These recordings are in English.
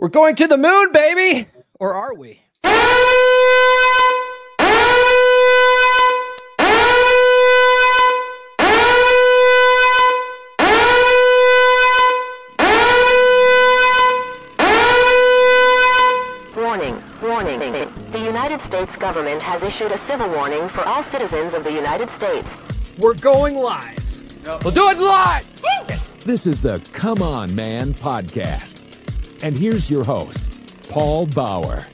We're going to the moon, baby. Or are we? Warning, warning. The United States government has issued a civil warning for all citizens of the United States. We're going live. We'll do it live. This is the Come On Man podcast. And here's your host, Paul Bauer.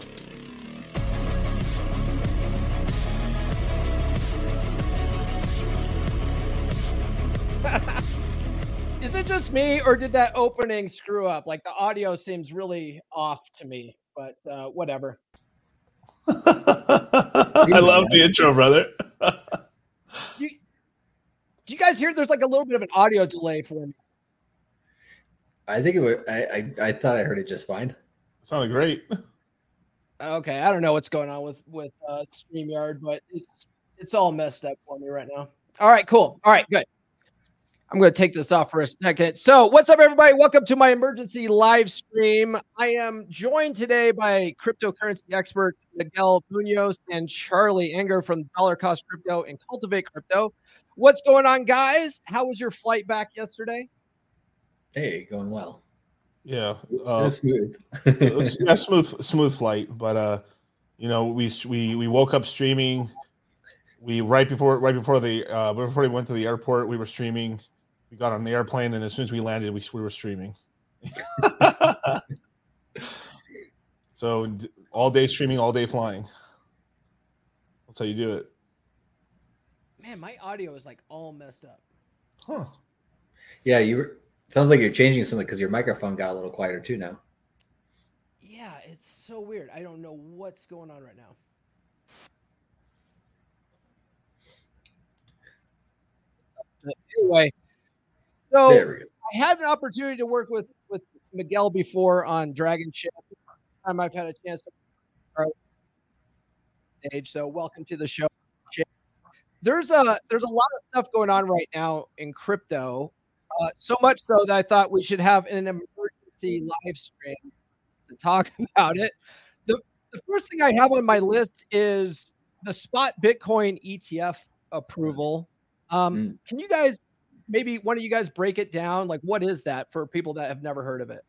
Is it just me, or did that opening screw up? Like the audio seems really off to me, but uh, whatever. I love the intro, brother. Do you, do you guys hear? There's like a little bit of an audio delay for me. I think it would. I, I I thought I heard it just fine. Sounded great. Okay, I don't know what's going on with with uh, Streamyard, but it's it's all messed up for me right now. All right, cool. All right, good. I'm going to take this off for a second. So, what's up, everybody? Welcome to my emergency live stream. I am joined today by cryptocurrency experts Miguel Munoz and Charlie Engler from Dollar Cost Crypto and Cultivate Crypto. What's going on, guys? How was your flight back yesterday? Hey, going well. Yeah, uh, smooth. it yeah, smooth, smooth flight. But uh, you know, we we we woke up streaming. We right before right before the uh before we went to the airport, we were streaming. We got on the airplane, and as soon as we landed, we we were streaming. so all day streaming, all day flying. That's how you do it, Man, my audio is like all messed up. huh? yeah, you. Were, sounds like you're changing something because your microphone got a little quieter too now. Yeah, it's so weird. I don't know what's going on right now. Anyway, so there we go. I had an opportunity to work with with Miguel before on Dragon Ship. Time I've had a chance to stage. So welcome to the show. There's a there's a lot of stuff going on right now in crypto. Uh, so much so that I thought we should have an emergency live stream to talk about it. The the first thing I have on my list is the spot Bitcoin ETF approval. Um, Mm. Can you guys maybe one of you guys break it down? Like, what is that for people that have never heard of it?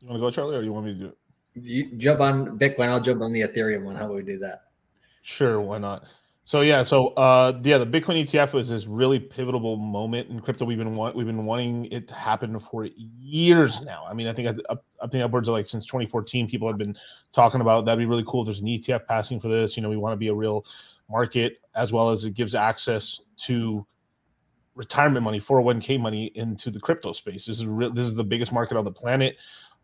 You want to go, Charlie, or do you want me to do it? You jump on Bitcoin. I'll jump on the Ethereum one. How would we do that? Sure, why not? So yeah, so uh yeah, the Bitcoin ETF was this really pivotal moment in crypto. We've been want, we've been wanting it to happen for years now. I mean, I think up, I think upwards of like since 2014, people have been talking about that'd be really cool. If there's an ETF passing for this. You know, we want to be a real market as well as it gives access to retirement money, 401k money into the crypto space. This is real. This is the biggest market on the planet.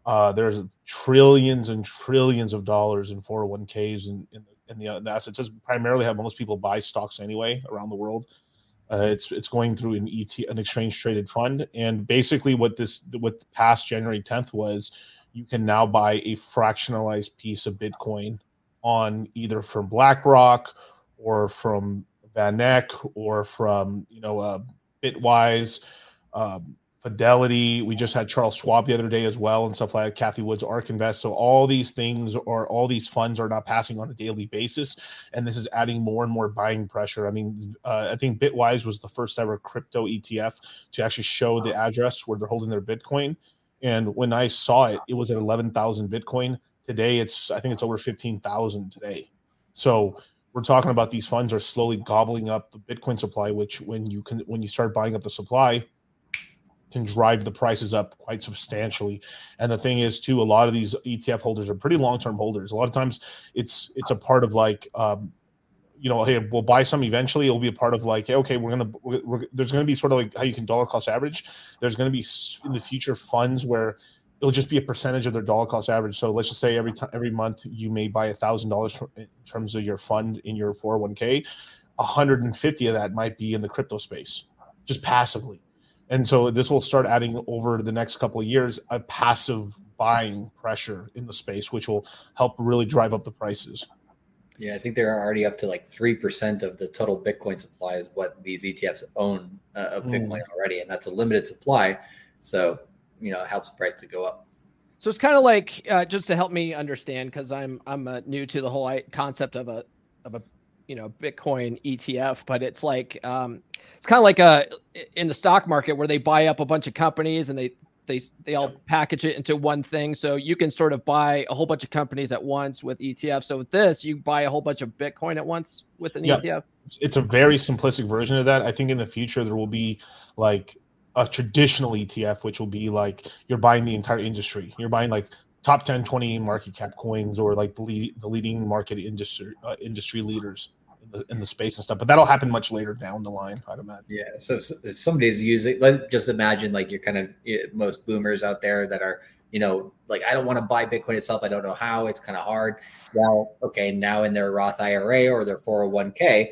Uh, there's trillions and trillions of dollars in 401ks and in, in, the, uh, the assets. It's primarily how most people buy stocks anyway around the world. Uh, it's it's going through an ET an exchange traded fund, and basically what this what past January 10th was, you can now buy a fractionalized piece of Bitcoin on either from BlackRock or from Van Eck or from you know uh, Bitwise. Um, Fidelity. We just had Charles Schwab the other day as well, and stuff like that. Cathie Woods, Ark Invest. So all these things or all these funds are not passing on a daily basis, and this is adding more and more buying pressure. I mean, uh, I think Bitwise was the first ever crypto ETF to actually show the address where they're holding their Bitcoin. And when I saw it, it was at eleven thousand Bitcoin. Today, it's I think it's over fifteen thousand today. So we're talking about these funds are slowly gobbling up the Bitcoin supply, which when you can when you start buying up the supply can drive the prices up quite substantially. And the thing is, too, a lot of these ETF holders are pretty long-term holders. A lot of times, it's it's a part of like, um, you know, hey, we'll buy some eventually. It'll be a part of like, okay, we're gonna we're, we're, there's gonna be sort of like how you can dollar cost average. There's gonna be in the future funds where it'll just be a percentage of their dollar cost average. So let's just say every time every month you may buy a thousand dollars in terms of your fund in your 401k, 150 of that might be in the crypto space, just passively. And so this will start adding over the next couple of years a passive buying pressure in the space, which will help really drive up the prices. Yeah, I think they're already up to like three percent of the total Bitcoin supply is what these ETFs own uh, of Mm. Bitcoin already, and that's a limited supply. So you know, it helps price to go up. So it's kind of like uh, just to help me understand because I'm I'm uh, new to the whole concept of a of a you know Bitcoin ETF, but it's like um, it's kind of like a in the stock market where they buy up a bunch of companies and they they they all package it into one thing. So you can sort of buy a whole bunch of companies at once with ETF. So with this, you buy a whole bunch of Bitcoin at once with an yeah. ETF. It's, it's a very simplistic version of that. I think in the future there will be like a traditional ETF, which will be like you're buying the entire industry. You're buying like top 10, 20 market cap coins or like the lead, the leading market industry uh, industry leaders the, in the space and stuff. But that'll happen much later down the line, I'd imagine. Yeah. So if somebody's using, let just imagine like you're kind of most boomers out there that are, you know, like I don't want to buy Bitcoin itself. I don't know how. It's kind of hard. Well, okay, now in their Roth IRA or their 401k,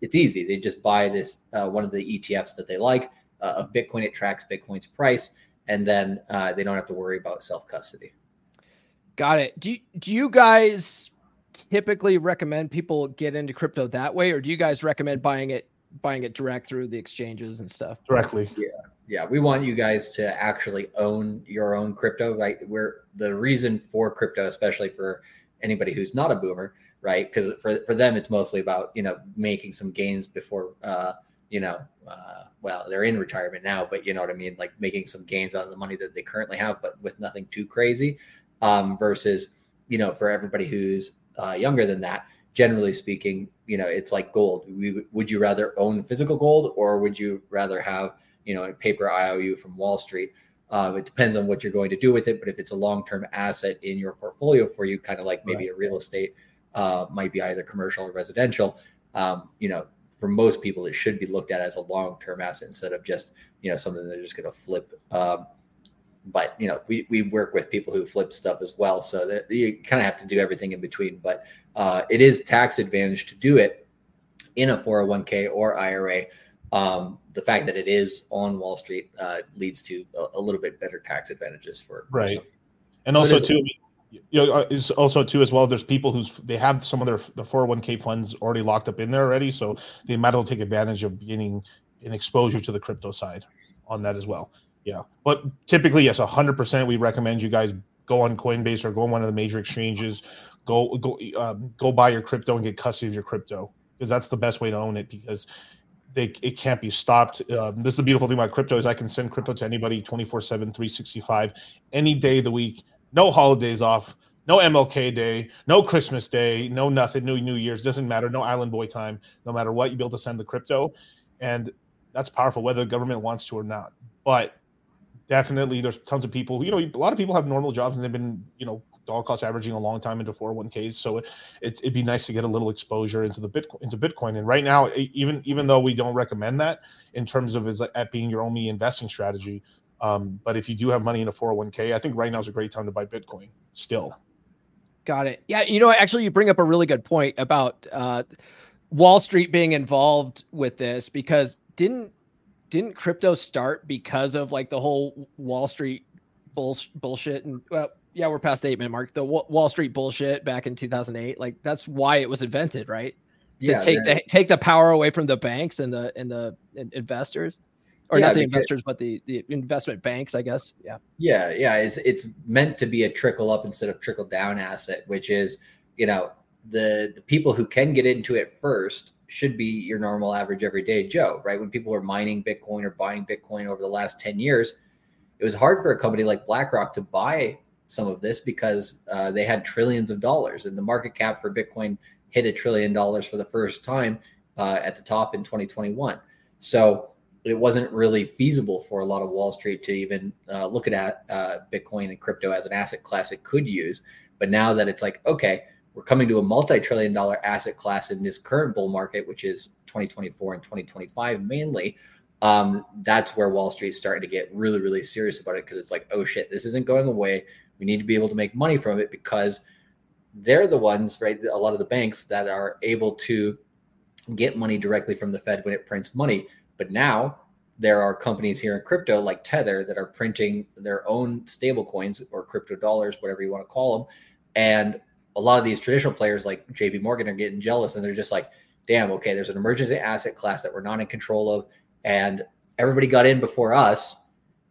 it's easy. They just buy this uh, one of the ETFs that they like uh, of Bitcoin. It tracks Bitcoin's price, and then uh, they don't have to worry about self custody. Got it. Do do you guys typically recommend people get into crypto that way, or do you guys recommend buying it buying it direct through the exchanges and stuff? Directly. Yeah. Yeah, we want you guys to actually own your own crypto. Right, we're the reason for crypto, especially for anybody who's not a boomer, right? Because for for them, it's mostly about you know making some gains before uh, you know uh, well, they're in retirement now, but you know what I mean, like making some gains on the money that they currently have, but with nothing too crazy. Um, versus, you know, for everybody who's uh, younger than that, generally speaking, you know, it's like gold. We, would you rather own physical gold or would you rather have, you know, a paper IOU from Wall Street? Uh, it depends on what you're going to do with it, but if it's a long-term asset in your portfolio for you, kind of like maybe right. a real estate, uh, might be either commercial or residential. Um, you know, for most people, it should be looked at as a long-term asset instead of just you know something they're just going to flip. Um, but you know, we we work with people who flip stuff as well, so that you kind of have to do everything in between. But uh, it is tax advantage to do it in a 401k or IRA. Um, the fact that it is on Wall Street uh, leads to a, a, little bit better tax advantages for right. And so also too, you know, uh, is also too as well. There's people who's they have some of their the 401k funds already locked up in there already, so they might as well take advantage of getting an exposure to the crypto side on that as well. Yeah, but typically, yes, hundred percent. We recommend you guys go on Coinbase or go on one of the major exchanges. Go go um, go buy your crypto and get custody of your crypto because that's the best way to own it because they it can't be stopped. Um, this is the beautiful thing about crypto is I can send crypto to anybody 24 7 365 any day of the week no holidays off, no MLK Day, no Christmas Day, no nothing, no New Year's, doesn't matter, no Island Boy time, no matter what, you be able to send the crypto. And that's powerful, whether the government wants to or not. But definitely there's tons of people, you know, a lot of people have normal jobs and they've been, you know, dollar cost averaging a long time into 401ks. So it, it, would be nice to get a little exposure into the Bitcoin, into Bitcoin. And right now, even, even though we don't recommend that in terms of as at being your only investing strategy, um, but if you do have money in a 401k, I think right now is a great time to buy Bitcoin still. Got it. Yeah. You know, actually, you bring up a really good point about uh, Wall Street being involved with this because didn't didn't crypto start because of like the whole Wall Street bullshit and well yeah we're past the eight minute mark the Wall Street bullshit back in 2008 like that's why it was invented right yeah, to take the take the power away from the banks and the and the investors or yeah, not the investors, but the the investment banks, I guess. Yeah. Yeah, yeah. It's it's meant to be a trickle up instead of trickle down asset, which is you know the the people who can get into it first should be your normal average everyday Joe, right? When people were mining Bitcoin or buying Bitcoin over the last ten years, it was hard for a company like BlackRock to buy some of this because uh, they had trillions of dollars, and the market cap for Bitcoin hit a trillion dollars for the first time uh, at the top in 2021. So it wasn't really feasible for a lot of Wall Street to even uh, look at uh, Bitcoin and crypto as an asset class it could use. But now that it's like, okay, we're coming to a multi-trillion dollar asset class in this current bull market, which is 2024 and 2025 mainly. Um, that's where Wall Street's starting to get really, really serious about it because it's like, oh shit, this isn't going away. We need to be able to make money from it because they're the ones, right? A lot of the banks that are able to get money directly from the Fed when it prints money but now there are companies here in crypto like Tether that are printing their own stable coins or crypto dollars, whatever you want to call them. And a lot of these traditional players like JP Morgan are getting jealous and they're just like, damn, okay, there's an emergency asset class that we're not in control of. And everybody got in before us.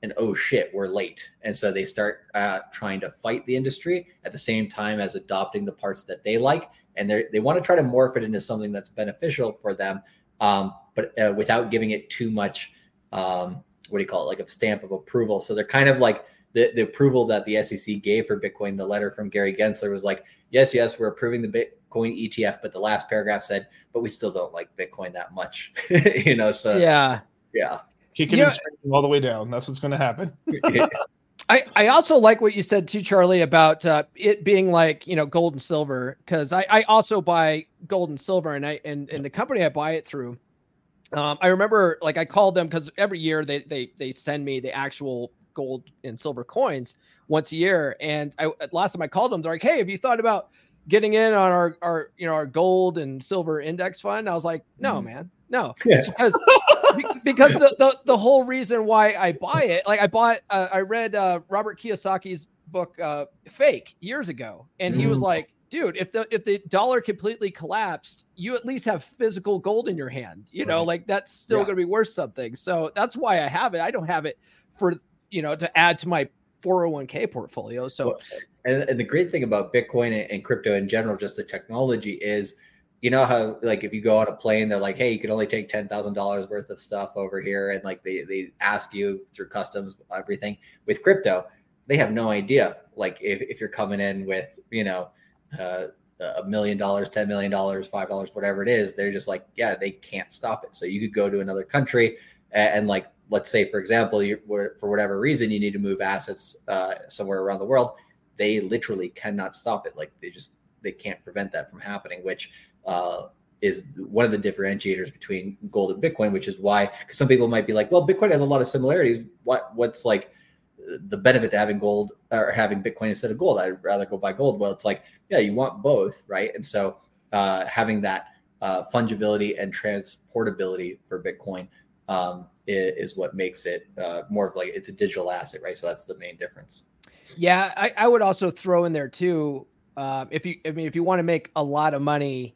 and oh shit, we're late. And so they start uh, trying to fight the industry at the same time as adopting the parts that they like. And they they want to try to morph it into something that's beneficial for them, um, but uh, without giving it too much, um, what do you call it, like a stamp of approval. So they're kind of like the, the approval that the SEC gave for Bitcoin. The letter from Gary Gensler was like, yes, yes, we're approving the Bitcoin ETF, but the last paragraph said, but we still don't like Bitcoin that much, you know? So yeah, yeah kicking yeah. and all the way down. That's what's going to happen. I, I also like what you said too, Charlie, about uh, it being like you know gold and silver because I, I also buy gold and silver and I and, and the company I buy it through. Um, I remember like I called them because every year they they they send me the actual gold and silver coins once a year. And I last time I called them, they're like, "Hey, have you thought about getting in on our our you know our gold and silver index fund?" I was like, "No, mm. man, no, because because the, the, the whole reason why I buy it, like I bought, uh, I read uh, Robert Kiyosaki's book uh, Fake years ago, and he was mm. like, dude, if the if the dollar completely collapsed, you at least have physical gold in your hand. You know, like that's still yeah. going to be worth something. So that's why I have it. I don't have it for you know to add to my 401k portfolio. So, and, and the great thing about Bitcoin and, crypto in general, just the technology is you know how like if you go on a plane they're like hey you can only take $10000 worth of stuff over here and like they, they ask you through customs everything with crypto they have no idea like if, if you're coming in with you know uh, a million dollars ten million dollars five dollars whatever it is they're just like yeah they can't stop it so you could go to another country and, and like let's say for example you for whatever reason you need to move assets uh, somewhere around the world they literally cannot stop it like they just they can't prevent that from happening which uh, is one of the differentiators between gold and Bitcoin, which is why because some people might be like, well, Bitcoin has a lot of similarities. What what's like the benefit to having gold or having Bitcoin instead of gold? I'd rather go buy gold. Well, it's like, yeah, you want both, right? And so uh, having that uh, fungibility and transportability for Bitcoin um, is, is, what makes it uh, more of like it's a digital asset, right? So that's the main difference. Yeah, I, I would also throw in there too. Uh, if you, I mean, if you want to make a lot of money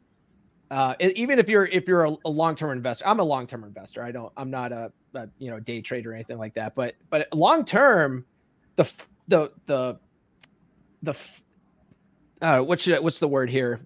uh, even if you're if you're a, a long-term investor i'm a long-term investor i don't i'm not a, a, you know day trader or anything like that but but long term the the the the uh, what's what's the word here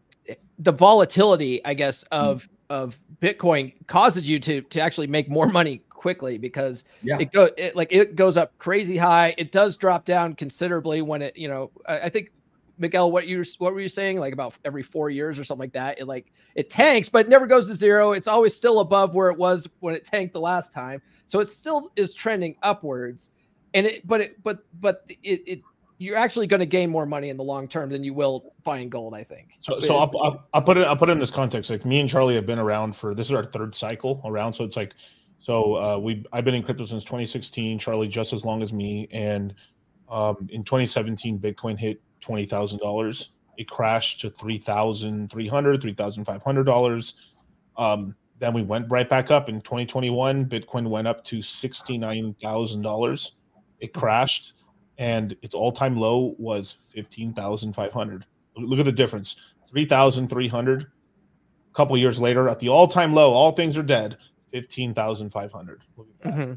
the volatility i guess of mm. of bitcoin causes you to to actually make more money quickly because yeah. it go it, like it goes up crazy high it does drop down considerably when it you know I, I think Miguel, what you what were you saying? Like about every four years or something like that. It like it tanks, but it never goes to zero. It's always still above where it was when it tanked the last time. So it still is trending upwards. And it but it but but it, it you're actually going to gain more money in the long term than you will buying gold. I think. So, so I'll, I'll, I'll, put it. I'll put it in this context. Like me and Charlie have been around for this is our third cycle around. So it's like, so uh, we I've been in crypto since 2016. Charlie just as long as me, and um, in 2017, Bitcoin hit twenty thousand dollars. It crashed to three thousand three hundred, three thousand five hundred dollars. Um, then we went right back up in 2021. Bitcoin went up to sixty nine thousand dollars. It crashed, and its all time low was fifteen thousand five hundred. Look at the difference: three thousand three hundred. A couple years later, at the all time low, all things are dead. Fifteen thousand five hundred. Mm-hmm.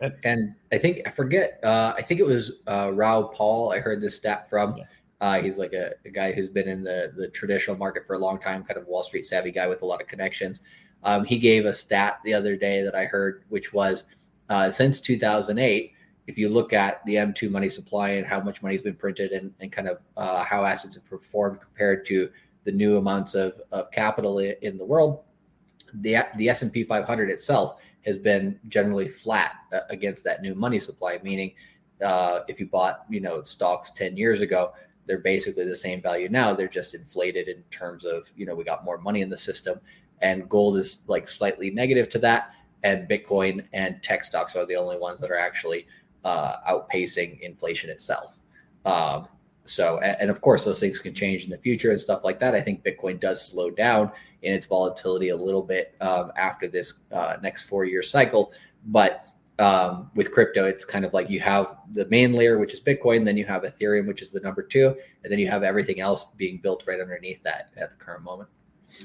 And, and I think I forget. Uh, I think it was uh, Raoul Pal. I heard this stat from. Yeah. Uh, he's like a, a, guy who's been in the the traditional market for a long time, kind of Wall Street savvy guy with a lot of connections. Um, he gave a stat the other day that I heard, which was uh, since 2008, if you look at the M2 money supply and how much money has been printed and, and kind of uh, how assets have performed compared to the new amounts of, of capital in the world, the the S&P 500 itself has been generally flat uh, against that new money supply. Meaning, uh, if you bought you know stocks ten years ago, they're basically the same value now. They're just inflated in terms of you know we got more money in the system, and gold is like slightly negative to that, and Bitcoin and tech stocks are the only ones that are actually uh, outpacing inflation itself. Um, so, and of course, those things can change in the future and stuff like that. I think Bitcoin does slow down in its volatility a little bit um, after this uh, next four year cycle. But um, with crypto, it's kind of like you have the main layer, which is Bitcoin, then you have Ethereum, which is the number two, and then you have everything else being built right underneath that at the current moment.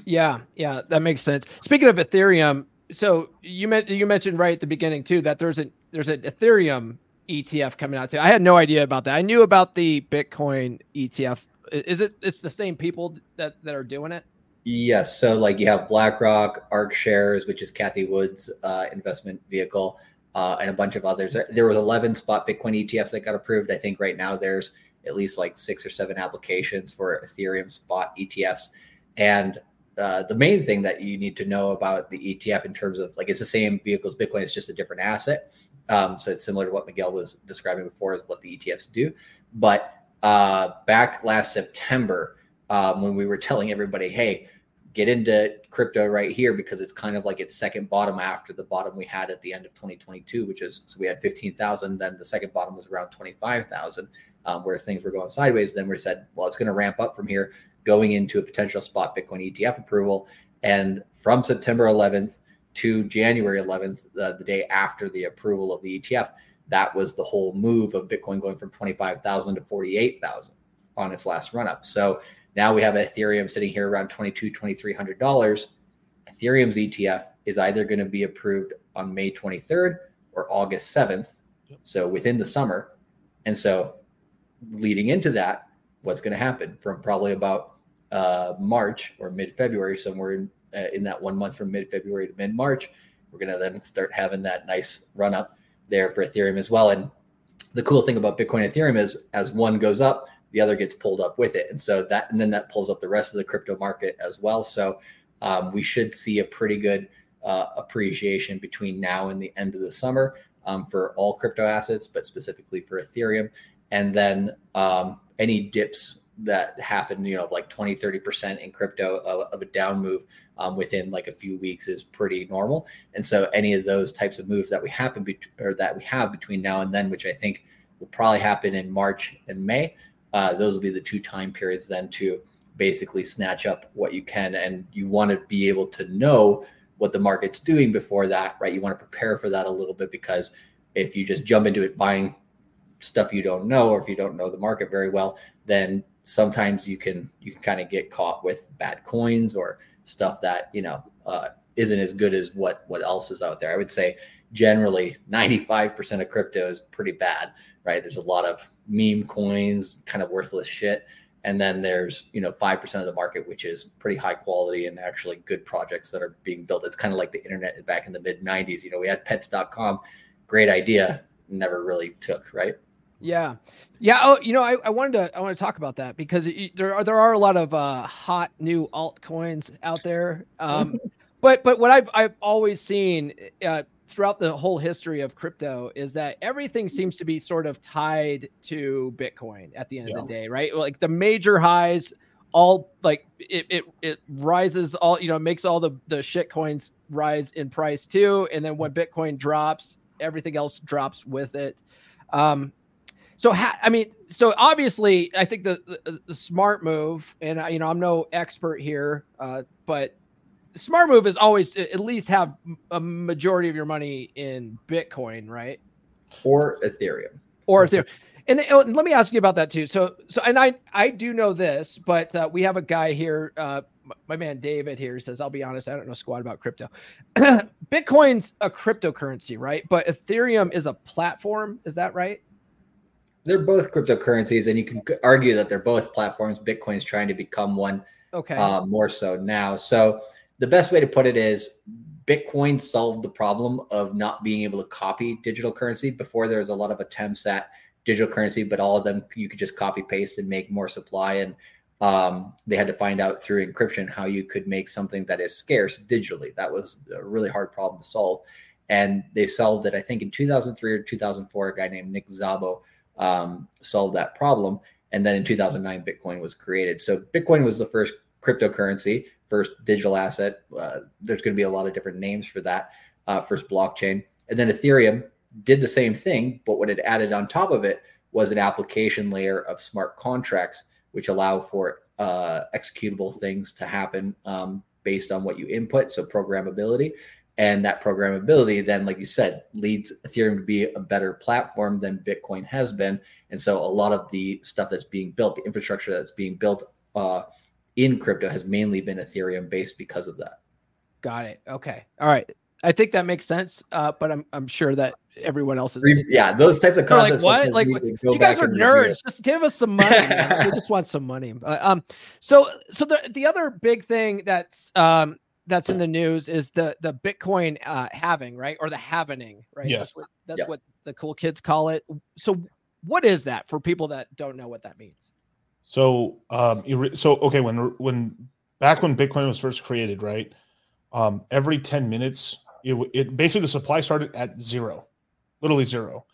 Yeah, yeah, that makes sense. Speaking of Ethereum, so you meant you mentioned right at the beginning too that there's a there's an Ethereum ETF coming out too. I had no idea about that. I knew about the Bitcoin ETF. Is it? It's the same people that that are doing it. Yes. So like you have BlackRock, ARK Shares, which is Cathie Wood's uh, investment vehicle, uh, and a bunch of others. There was 11 spot Bitcoin ETFs that got approved. I think right now there's at least like six or seven applications for Ethereum spot ETFs. And uh, the main thing that you need to know about the ETF in terms of like it's the same vehicle as Bitcoin, it's just a different asset. Um, so it's similar to what Miguel was describing before, is what the ETFs do. But uh, back last September, um, when we were telling everybody, hey, get into crypto right here because it's kind of like its second bottom after the bottom we had at the end of 2022, which is so we had 15,000, then the second bottom was around 25,000, um, where things were going sideways. Then we said, well, it's going to ramp up from here, going into a potential spot Bitcoin ETF approval. And from September 11th to January 11th, uh, the day after the approval of the ETF, that was the whole move of Bitcoin going from 25,000 to 48,000 on its last run up. So now we have Ethereum sitting here around $22, $2,300. Ethereum's ETF is either going to be approved on May 23rd or August 7th. So within the summer. And so leading into that, what's going to happen from probably about uh, March or mid February, somewhere in, uh, in that one month from mid February to mid March, we're going to then start having that nice run up there for Ethereum as well. And the cool thing about Bitcoin and Ethereum is as one goes up, the other gets pulled up with it. And so that, and then that pulls up the rest of the crypto market as well. So um, we should see a pretty good uh, appreciation between now and the end of the summer um, for all crypto assets, but specifically for Ethereum. And then um, any dips that happen, you know, like 20, 30% in crypto of, of a down move um, within like a few weeks is pretty normal. And so any of those types of moves that we happen be- or that we have between now and then, which I think will probably happen in March and May, uh, those will be the two time periods then to basically snatch up what you can. And you want to be able to know what the market's doing before that, right? You want to prepare for that a little bit because if you just jump into it buying stuff you don't know, or if you don't know the market very well, then sometimes you can you can kind of get caught with bad coins or stuff that you know uh, isn't as good as what what else is out there. I would say generally 95% of crypto is pretty bad, right? There's a lot of meme coins, kind of worthless shit. And then there's, you know, 5% of the market, which is pretty high quality and actually good projects that are being built. It's kind of like the internet back in the mid 90s. You know, we had pets.com, great idea, never really took, right? Yeah, yeah. Oh, you know, I, I wanted to I want to talk about that because it, there are there are a lot of uh, hot new altcoins out there. Um, but but what I've I've always seen uh, throughout the whole history of crypto is that everything seems to be sort of tied to Bitcoin at the end yeah. of the day, right? Like the major highs, all like it it it rises all you know makes all the the shit coins rise in price too, and then when Bitcoin drops, everything else drops with it. Um, so ha- I mean, so obviously, I think the, the, the smart move, and I, you know, I'm no expert here, uh, but smart move is always to at least have a majority of your money in Bitcoin, right? Or Ethereum. Or Ethereum. And, oh, and, let me ask you about that too. So, so, and I, I do know this, but uh, we have a guy here, uh, my man David here says, I'll be honest, I don't know squat about crypto. Bitcoin's a cryptocurrency, right? But Ethereum is a platform. Is that right? They're both cryptocurrencies, and you can argue that they're both platforms. Bitcoin is trying to become one, okay, uh, more so now. So, the best way to put it is Bitcoin solved the problem of not being able to copy digital currency. Before there was a lot of attempts at digital currency, but all of them you could just copy paste and make more supply. And um, they had to find out through encryption how you could make something that is scarce digitally. That was a really hard problem to solve. And they solved it, I think, in 2003 or 2004. A guy named Nick Szabo um, solved that problem. And then in 2009, Bitcoin was created. So Bitcoin was the first cryptocurrency first digital asset. Uh, there's going to be a lot of different names for that uh, first blockchain. And then Ethereum did the same thing, but what it added on top of it was an application layer of smart contracts, which allow for uh, executable things to happen um, based on what you input. So programmability. And that programmability then, like you said, leads Ethereum to be a better platform than Bitcoin has been. And so a lot of the stuff that's being built, the infrastructure that's being built uh, in crypto has mainly been Ethereum based because of that. Got it. Okay. All right. I think that makes sense. Uh, but I'm I'm sure that everyone else is. Yeah, those types of They're like what? Like you guys are nerds. Just give us some money. we just want some money. Um. So so the the other big thing that's um that's in the news is the the Bitcoin uh halving, right? Or the halvening, right? Yes. That's what that's what the cool kids call it. So what is that for people that don't know what that means? So, um, so okay, when when back when Bitcoin was first created, right? Um, every ten minutes, it it basically the supply started at zero, literally zero,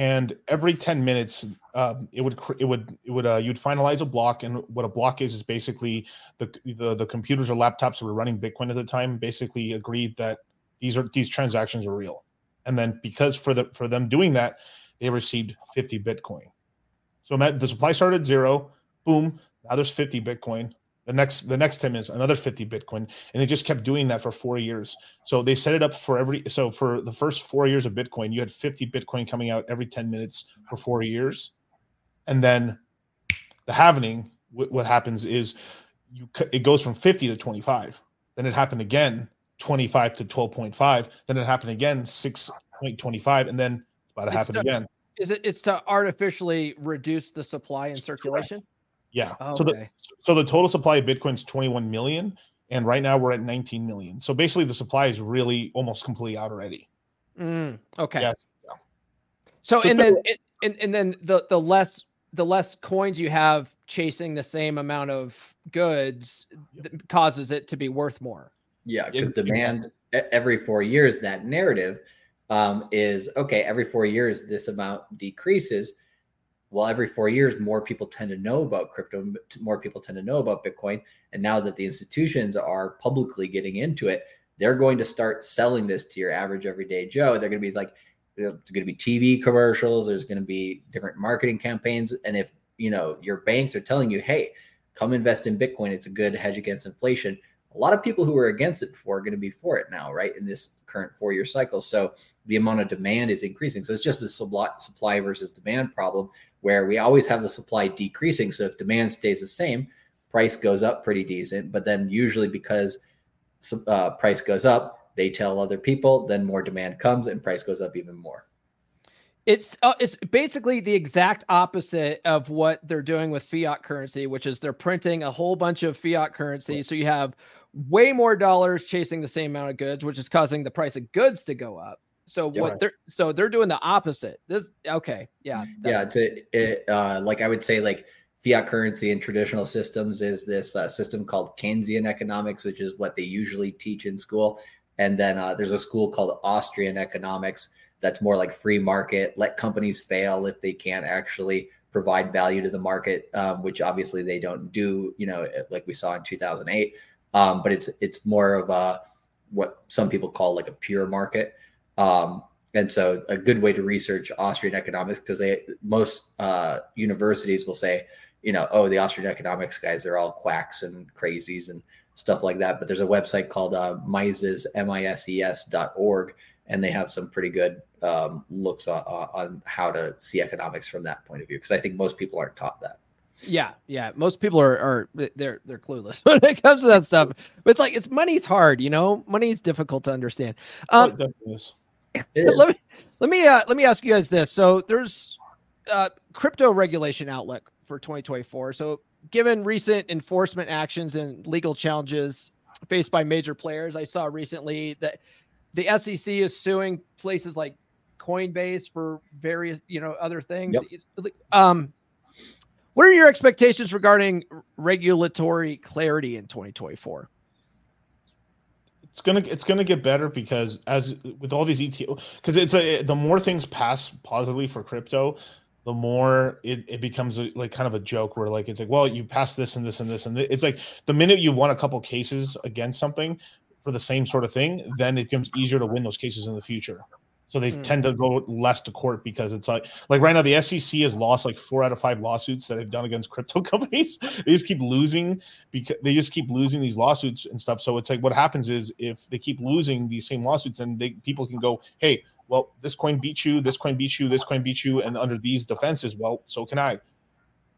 and every ten minutes, um, it would it would it would uh, you'd finalize a block, and what a block is is basically the the the computers or laptops that were running Bitcoin at the time basically agreed that these are these transactions are real, and then because for the for them doing that, they received fifty Bitcoin. So the supply started at zero boom now there's 50 bitcoin the next the next 10 minutes another 50 bitcoin. And they just kept doing that for four years. So they set it up for every so for the first four years of bitcoin you had 50 bitcoin coming out every 10 minutes for four years. And then the halvening wh- what happens is you it goes from 50 to 25 then it happened again 25 to 12.5 then it happened again 6.25 and then it's about to It's happen again. Is it it's to artificially reduce the supply and circulation? Yeah. So the so the total supply of Bitcoin is 21 million, and right now we're at 19 million. So basically, the supply is really almost completely out already. Mm, okay. Yes. So, So and then it, and and then the the less the less coins you have chasing the same amount of goods th- causes it to be worth more. Yeah, because demand every four years, that narrative um, is okay. Every four years, this amount decreases. Well, every four years, more people tend to know about crypto. More people tend to know about Bitcoin. And now that the institutions are publicly getting into it, they're going to start selling this to your average everyday Joe. They're going to be like, there's going to be TV commercials. There's going to be different marketing campaigns. And if you know your banks are telling you, hey, come invest in Bitcoin, it's a good hedge against inflation a lot of people who were against it before are going to be for it now, right? In this current four year cycle. So the amount of demand is increasing. So it's just a supply, supply versus demand problem where we always have the supply decreasing. So if demand stays the same, price goes up pretty decent. But then usually because uh, price goes up, they tell other people, then more demand comes and price goes up even more. It's uh, it's basically the exact opposite of what they're doing with fiat currency, which is they're printing a whole bunch of fiat currency, so you have way more dollars chasing the same amount of goods, which is causing the price of goods to go up. So Yeah. what they're so they're doing the opposite. This okay, yeah, yeah it's a, it, uh, like i would say like fiat currency in traditional systems is this uh, system called keynesian economics which is what they usually teach in school and then uh, there's a school called austrian economics that's more like free market let companies fail if they can't actually provide value to the market um, which obviously they don't do you know like we saw in 2008 um, but it's it's more of a what some people call like a pure market um, and so a good way to research Austrian economics because they most uh, universities will say, you know, oh, the Austrian economics guys, they're all quacks and crazies and stuff like that. But there's a website called uh, Mises, M-I-S-E-S dot org, and they have some pretty good um, looks on, on how to see economics from that point of view. Because I think most people aren't taught that. Yeah, yeah. Most people are are they're they're clueless when it comes to that stuff. But it's like it's money's hard, you know. Money's difficult to understand. Oh, Um, it definitely is. It is. let me let me uh, let me ask you guys this. So there's uh, crypto regulation outlook for 2024. So given recent enforcement actions and legal challenges faced by major players, I saw recently that the SEC is suing places like Coinbase for various you know other things. Yep. Um, what are your expectations regarding regulatory clarity in 2024? It's gonna it's gonna get better because as with all these ETF, because it's a the more things pass positively for crypto, the more it, it becomes a, like kind of a joke where like it's like well you passed this and this and this and it's like the minute you've won a couple cases against something for the same sort of thing, then it becomes easier to win those cases in the future. So they Mm. tend to go less to court because it's like like right now the SEC has lost like four out of five lawsuits that they've done against crypto companies. they just keep losing because they just keep losing these lawsuits and stuff. So it's like what happens is if they keep losing these same lawsuits, then they people can go, hey, well, this coin beat you, this coin beat you, this coin beat you, and under these defenses, well, so can I.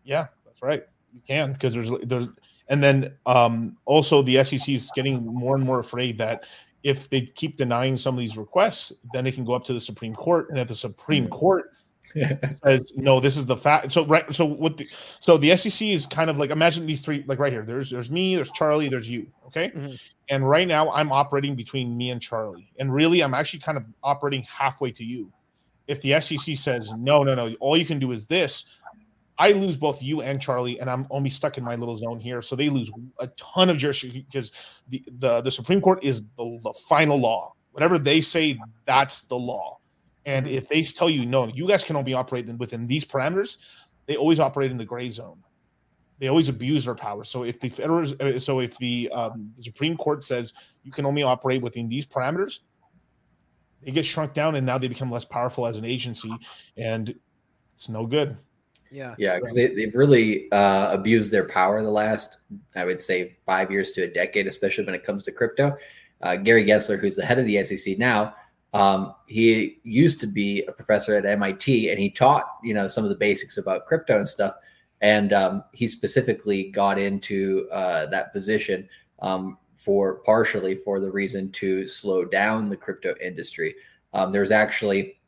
Yeah, that's right. You can because there's there's and then um also the SEC is getting more and more afraid that if they keep denying some of these requests, then they can go up to the Supreme Court, and if the Supreme Mm-hmm. Court says no, this is the fact. So right, so what? The, so the SEC is kind of like imagine these three, like right here. There's there's me, there's Charlie, there's you. Okay, Mhm. and right now I'm operating between me and Charlie, and really I'm actually kind of operating halfway to you. If the SEC says no, no, no, all you can do is this. I lose both you and Charlie, and I'm only stuck in my little zone here. So they lose a ton of jurisdiction because the the, the Supreme Court is the, the final law. Whatever they say, that's the law. And if they tell you no, you guys can only operate within these parameters, they always operate in the gray zone. They always abuse their power. So if the federal, so if the, um, the Supreme Court says you can only operate within these parameters, they get shrunk down, and now they become less powerful as an agency, and it's no good. Yeah. Yeah, because they, they've really uh, abused their power the last, I would say, five years to a decade, especially when it comes to crypto. Uh, Gary Gensler, who's the head of the SEC now, um, he used to be a professor at MIT, and he taught you know some of the basics about crypto and stuff. And um, he specifically got into uh, that position um, for partially for the reason to slow down the crypto industry. Um, there's actually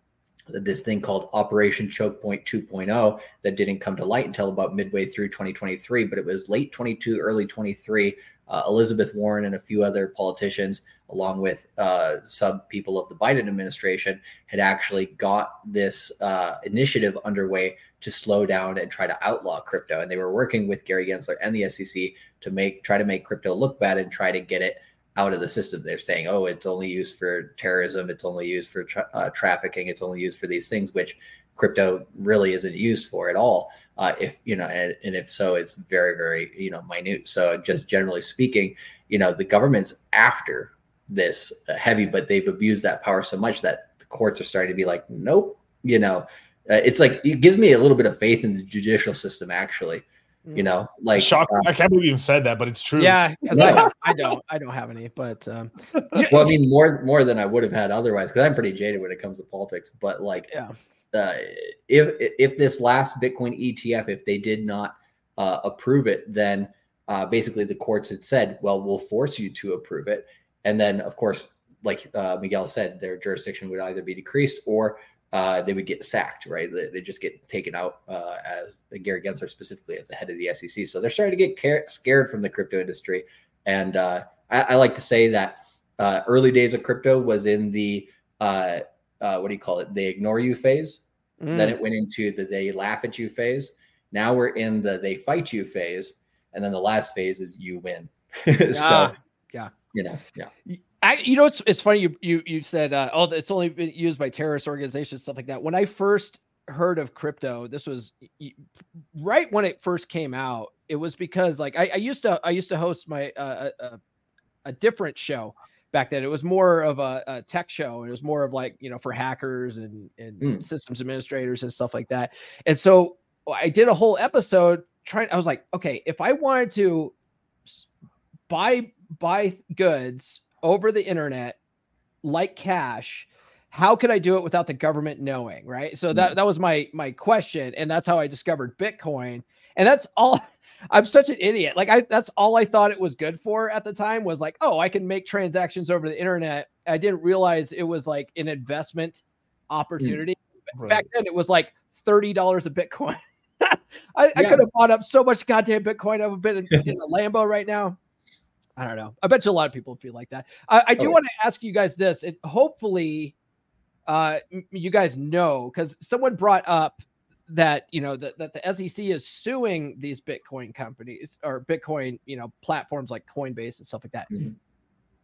this thing called Operation Choke Point 2.0 that didn't come to light until about midway through 2023, but it was late 22, early 23. Uh, Elizabeth Warren and a few other politicians, along with uh, some people of the Biden administration, had actually got this uh, initiative underway to slow down and try to outlaw crypto. And they were working with Gary Gensler and the SEC to make try to make crypto look bad and try to get it out of the system. They're saying, oh, it's only used for terrorism, it's only used for tra- uh, trafficking, it's only used for these things, which crypto really isn't used for at all. Uh, if you know, and, and if so, it's very, very you know minute. So just generally speaking, you know, the government's after this uh, heavy, but they've abused that power so much that the courts are starting to be like, nope. You know, uh, it's like it gives me a little bit of faith in the judicial system. Actually, you know, like Shock! I can't believe you even said that, but it's true. Yeah, No. I, don't, I don't, I don't have any, but um, well, I mean, more more than I would have had otherwise, because I'm pretty jaded when it comes to politics. But like, yeah, uh, if if this last Bitcoin ETF, if they did not uh, approve it, then uh, basically the courts had said, well, we'll force you to approve it, and then of course, like uh, Miguel said, their jurisdiction would either be decreased or uh, they would get sacked. Right? They, they just get taken out uh, as Gary Gensler specifically as the head of the SEC. So they're starting to get care- scared from the crypto industry, and uh, I, I like to say that uh, early days of crypto was in the uh, uh, what do you call it? They ignore you phase. Mm. Then it went into the they laugh at you phase. Now we're in the they fight you phase, and then the last phase is you win. so Ah, yeah. you know, yeah, I, you know, it's it's funny you you you said uh, oh it's only been used by terrorist organizations stuff like that. When I first heard of crypto, this was right when it first came out. It was because like I, I used to I used to host my uh, a, a, a different show back then. It was more of a, a tech show. It was more of like you know for hackers and and Mm. systems administrators and stuff like that. And so I did a whole episode trying. I was like, okay, if I wanted to buy buy goods over the internet like cash how could i do it without the government knowing right? So that that was my my question and that's how i discovered bitcoin and that's all i'm such an idiot. Like i that's all i thought it was good for at the time was like oh i can make transactions over the internet. I didn't realize it was like an investment opportunity. Mm, right. back then it was like $30 a bitcoin. I, I could have bought up so much goddamn Bitcoin. I would have been in, in a Lambo right now. I don't know. I bet you a lot of people feel like that. I, I do Oh, yeah. want to ask you guys this. It hopefully uh m- you guys know because someone brought up that you know that, that the SEC is suing these Bitcoin companies or Bitcoin, you know, platforms like Coinbase and stuff like that. Mhm.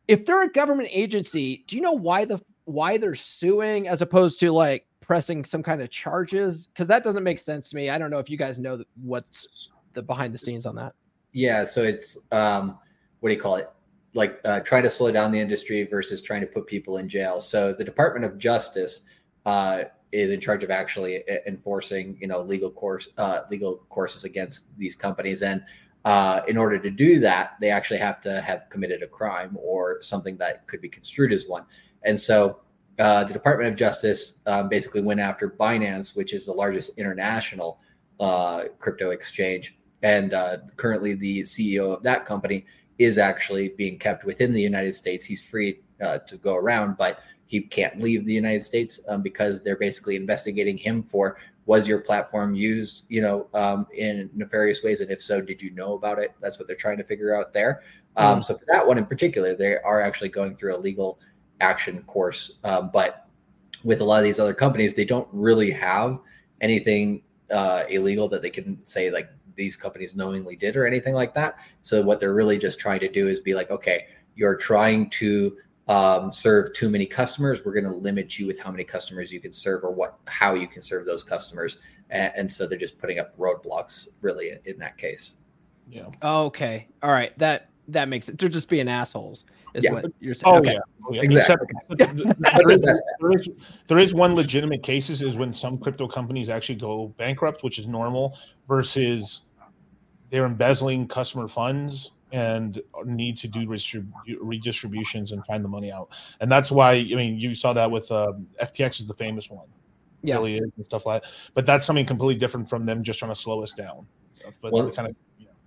If they're a government agency, do you know why the why they're suing as opposed to like pressing some kind of charges? Because that doesn't make sense to me. I don't know if you guys know what's the behind the scenes on that. yeah. So it's um, what do you call it? Like uh, trying to slow down the industry versus trying to put people in jail. So the Department of Justice uh, is in charge of actually enforcing, you know, legal course uh, legal courses against these companies, and uh, in order to do that, they actually have to have committed a crime or something that could be construed as one. And so uh, the Department of Justice um, basically went after Binance, which is the largest international uh, crypto exchange, and uh, currently the CEO of that company is actually being kept within the United States. He's free uh, to go around, but he can't leave the United States um, because they're basically investigating him for was your platform used, you know, um, in nefarious ways, and if so, did you know about it? That's what they're trying to figure out there. Um, mm. So for that one in particular, they are actually going through a legal action course, um, but with a lot of these other companies, they don't really have anything uh, illegal that they can say like these companies knowingly did or anything like that. So what they're really just trying to do is be like, okay, you're trying to um, serve too many customers. We're going to limit you with how many customers you can serve or what how you can serve those customers. And, and so they're just putting up roadblocks really in, in that case. Yeah. Okay. All right. That that makes it. They're just being assholes is yeah. what you're saying. Oh, okay. yeah. Yeah. Exactly. Except, there, is, there, is, there is one legitimate cases is when some crypto companies actually go bankrupt, which is normal, versus they're embezzling customer funds and need to do redistributions and find the money out. And that's why I mean you saw that with um, FTX is the famous one. Yeah, really is and stuff like that. But that's something completely different from them just trying to slow us down. So, but well, kind of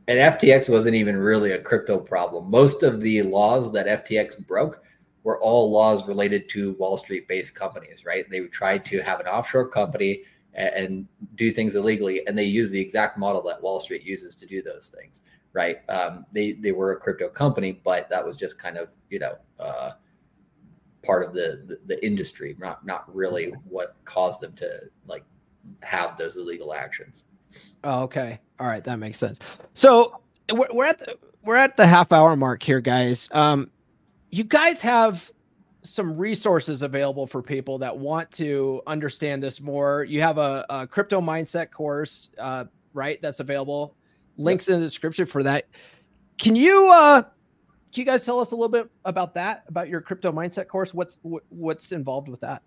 and FTX wasn't even really a crypto problem. Most of the laws that FTX broke were all laws related to Wall Street based companies, right? They tried to have an offshore company and, do things illegally, and they use the exact model that Wall Street uses to do those things, right? Um, they they were a crypto company, but that was just kind of you know uh, part of the, the the industry, not not really what caused them to like have those illegal actions. Oh, okay. All right, that makes sense. So we're, we're at the we're at the half hour mark here, guys. Um, you guys have some resources available for people that want to understand this more. You have a, a crypto mindset course, uh, right? That's available. Links yep. in the description for that. Can you uh, can you guys tell us a little bit about that? About your crypto mindset course? What's what, what's involved with that?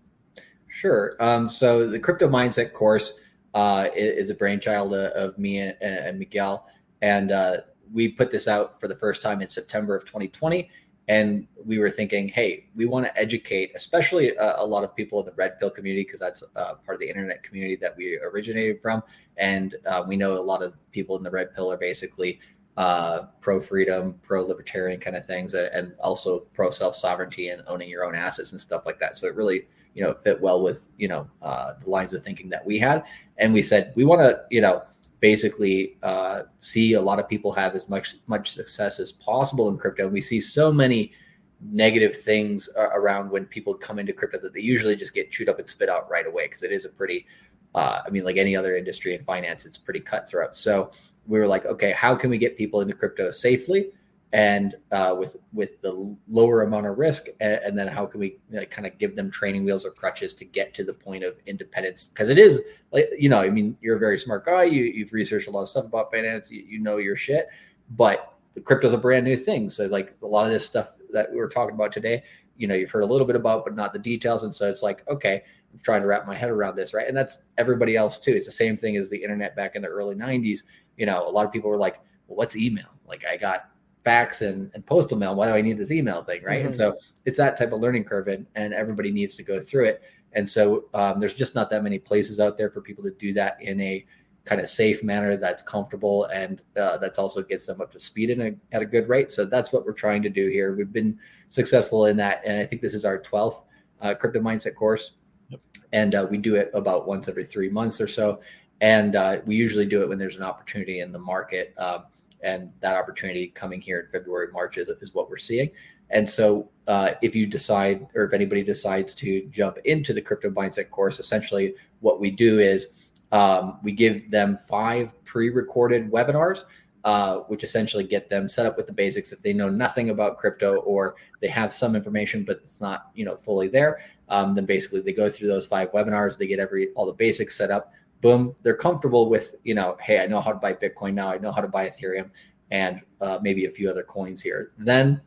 Sure. Um, so the crypto mindset course uh, is a brainchild of me and, and Miguel. And uh, we put this out for the first time in September of 2020. And we were thinking, hey, we want to educate, especially a, a, lot of people in the red pill community, because that's uh, part of the internet community that we originated from. And uh, we know a lot of people in the red pill are basically uh, pro freedom, pro libertarian kind of things, and also pro self sovereignty and owning your own assets and stuff like that. So it really you know fit well with you know uh, the lines of thinking that we had and we said we want to you know basically uh, see a lot of people have as much much success as possible in crypto. And we see so many negative things around when people come into crypto that they usually just get chewed up and spit out right away because it is a pretty uh, i mean like any other industry in finance it's pretty cutthroat. So we were like okay how can we get people into crypto safely and uh, with with the lower amount of risk and, and then how can we like, kind of give them training wheels or crutches to get to the point of independence? Because it is like you know i mean you're a very smart guy you, you've researched a lot of stuff about finance you, you know your shit but the crypto's a brand new thing. So like a lot of this stuff that we were talking about today you know you've heard a little bit about but not the details and so it's like okay i'm trying to wrap my head around this right? And that's everybody else too. It's the same thing as the internet back in the early 90s you know a lot of people were like well, what's email? Like i got fax and, and postal mail. Why do I need this email thing? Right. Mm-hmm. And so it's that type of learning curve and, and everybody needs to go through it. And so um, there's just not that many places out there for people to do that in a kind of safe manner that's comfortable and uh, that's also gets them up to speed in a, at a good rate. So that's what we're trying to do here. We've been successful in that. And I think this is our 12th uh, crypto mindset course. Yep. And uh, we do it about once every three months or so. And uh, we usually do it when there's an opportunity in the market. Um, and that opportunity coming here in February, March is, is what we're seeing. And so, uh, if you decide, or if anybody decides to jump into the crypto mindset course, essentially what we do is um, we give them five pre-recorded webinars, uh, which essentially get them set up with the basics. If they know nothing about crypto or they have some information but it's not, you know, fully there, um, then basically they go through those five webinars. They get every all the basics set up boom, they're comfortable with, you know, hey, I know how to buy Bitcoin now. I know how to buy Ethereum and uh, maybe a few other coins here. Then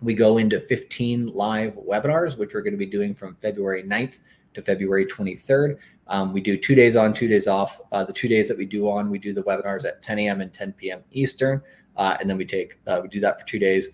we go into 15 live webinars, which we're going to be doing from February 9th to February 23rd. Um, we do two days on, two days off. Uh, the two days that we do on, we do the webinars at 10 a.m. and 10 p.m. Eastern, uh, and then we take uh, we do that for two days.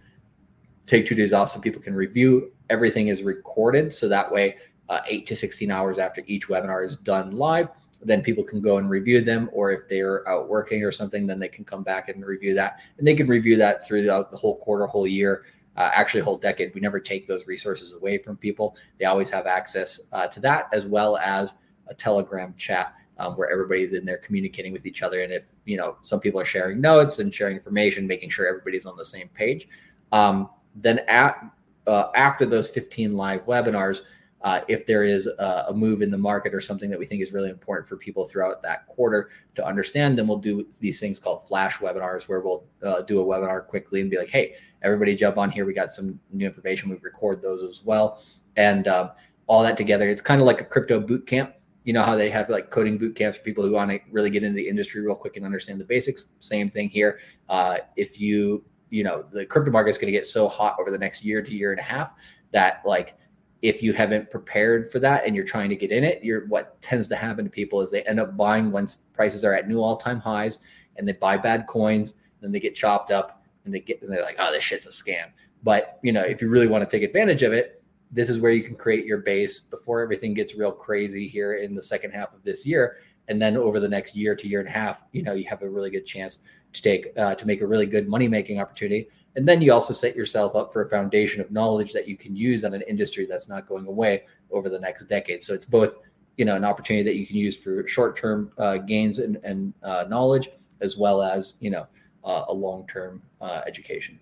Take two days off so people can review. Everything is recorded, so that way, uh, eight to 16 hours after each webinar is done live, then people can go and review them. Or if they're out working or something, then they can come back and review that. And they can review that throughout the whole quarter, whole year, uh, actually, whole decade. We never take those resources away from people. They always have access uh, to that, as well as a Telegram chat. Um, where everybody's in there communicating with each other, and if you know some people are sharing notes and sharing information, making sure everybody's on the same page. Um, then at uh, after those 15 live webinars, uh, if there is a, a, move in the market or something that we think is really important for people throughout that quarter to understand, then we'll do these things called flash webinars where we'll uh, do a webinar quickly and be like, hey, everybody jump on here. We got some new information. We record those as well. And um, all that together, it's kind of like a crypto boot camp. You know how they have like coding boot camps for people who want to really get into the industry real quick and understand the basics. Same thing here. Uh, if you, you know, the crypto market is going to get so hot over the next year to year and a half that like if you haven't prepared for that and you're trying to get in it, you're what tends to happen to people is they end up buying when prices are at new all-time highs and they buy bad coins, then they get chopped up and they get and they're like, oh, this shit's a scam. But you know, if you really want to take advantage of it, this is where you can create your base before everything gets real crazy here in the second half of this year. And then over the next year to year and a half, you know, you have a really good chance to take uh, to make a really good money making opportunity and then you also set yourself up for a foundation of knowledge that you can use on an industry that's not going away over the next decade. So it's both, you know, an opportunity that you can use for short-term uh, gains and, and uh, knowledge, as well as you know uh, a long-term uh, education.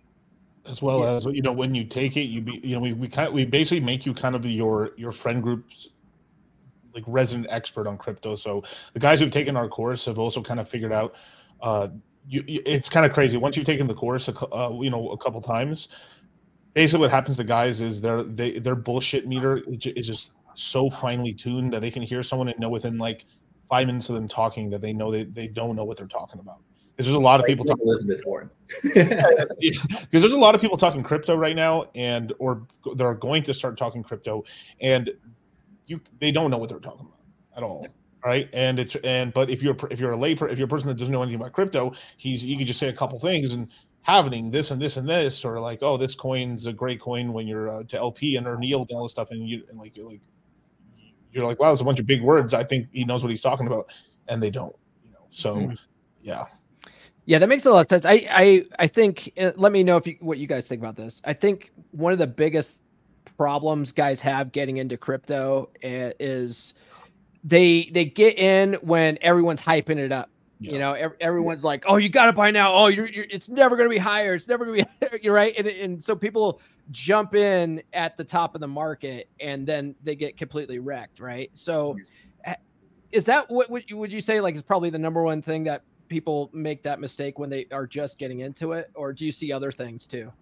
As well yeah. as you know, when you take it, you be you know we we kind of, we basically make you kind of your your friend group's like resident expert on crypto. So the guys who've taken our course have also kind of figured out uh, you, it's kind of crazy. Once you've taken the course, uh, you know, a couple times, basically what happens to guys is their they, their bullshit meter is just so finely tuned that they can hear someone and know within like five minutes of them talking that they know they, they don't know what they're talking about. Because there's a lot of people talking Elizabeth Warren. Because there's a lot of people talking crypto right now, and or they're going to start talking crypto, and you they don't know what they're talking about at all right? And it's and but if you're if you're a lay if you're a person that doesn't know anything about crypto, he's you can just say a couple things and having this and this and this, or like, oh, this coin's a great coin when you're uh, to LP and earn yield and all this stuff, and you and like you're like you're like, wow, it's a bunch of big words. I think he knows what he's talking about, and they don't, you know. So, mm-hmm. yeah. Yeah, that makes a lot of sense. I I I think. Uh, let me know if you, what you guys think about this. I think one of the biggest problems guys have getting into crypto uh, is they they get in when everyone's hyping it up. Yeah. You know, every, everyone's like, "Oh, you got to buy now. Oh, you're, you're it's never going to be higher. It's never going to be you're right." And, and so people jump in at the top of the market and then they get completely wrecked, right? So eh, is that what would you, would you say like is probably the number one thing that people make that mistake when they are just getting into it or do you see other things too?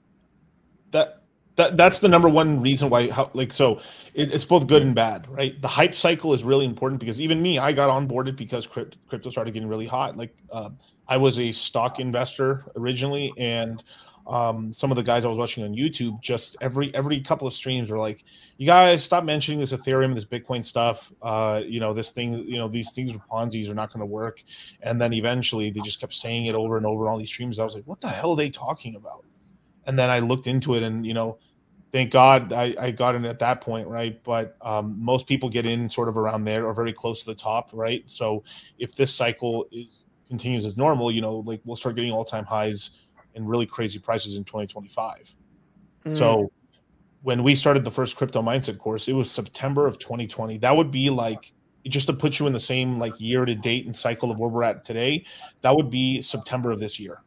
That that that's the number one reason why how like so it, it's both good and bad right? The hype cycle is really important because even me i got onboarded because crypto, crypto started getting really hot. Like uh, i was a stock investor originally and um, some of the guys i was watching on youtube just every every couple of streams were like you guys stop mentioning this ethereum this bitcoin stuff. Uh, you know this thing you know these things with ponzi's are not going to work. And then eventually they just kept saying it over and over in all these streams. I was like what the hell are they talking about? And then i looked into it and you know thank God I, I got in at that point, right? But um, most people get in sort of around there or very close to the top, right? So if this cycle is continues as normal, you know, like we'll start getting all time highs and really crazy prices in 2025. Mm. So when we started the first crypto mindset course, it was September of 2020. That would be like just to put you in the same like year to date and cycle of where we're at today. That would be September of this year.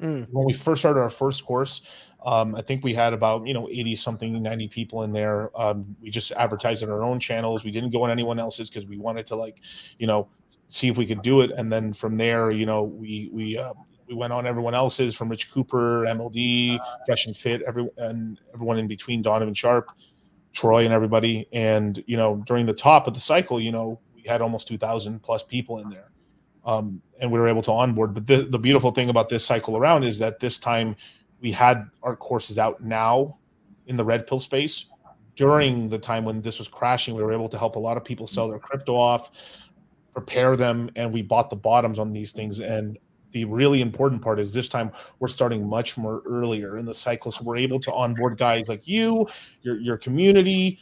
Mm. When we first started our first course, um, I think we had about you know 80 something 90 people in there. Um, we just advertised on our own channels. We didn't go on anyone else's because we wanted to like you know see if we could do it. And then from there, you know, we we uh, we went on everyone else's from Rich Cooper, MLD, Fresh and Fit, every and everyone in between, Donovan Sharpe, Troy, and everybody. And you know, during the top of the cycle, you know, we had almost 2,000 plus people in there. Um, and we were able to onboard. But the, the beautiful thing about this cycle around is that this time we had our courses out now in the red pill space. During the time when this was crashing we were able to help a lot of people sell their crypto off prepare them and we bought the bottoms on these things. And the really important part is this time we're starting much more earlier in the cycle. So we're able to onboard guys like you your, your community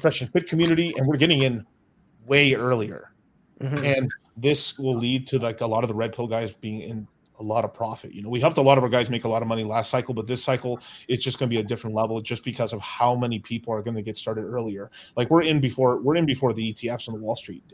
fresh and fit community and we're getting in way earlier. Mm-hmm. and this will lead to like a lot of the red pill guys being in a lot of profit. You know, we helped a lot of our guys make a lot of money last cycle, but this cycle it's just going to be a different level just because of how many people are going to get started earlier. Like we're in before we're in before the ETFs on the Wall Street.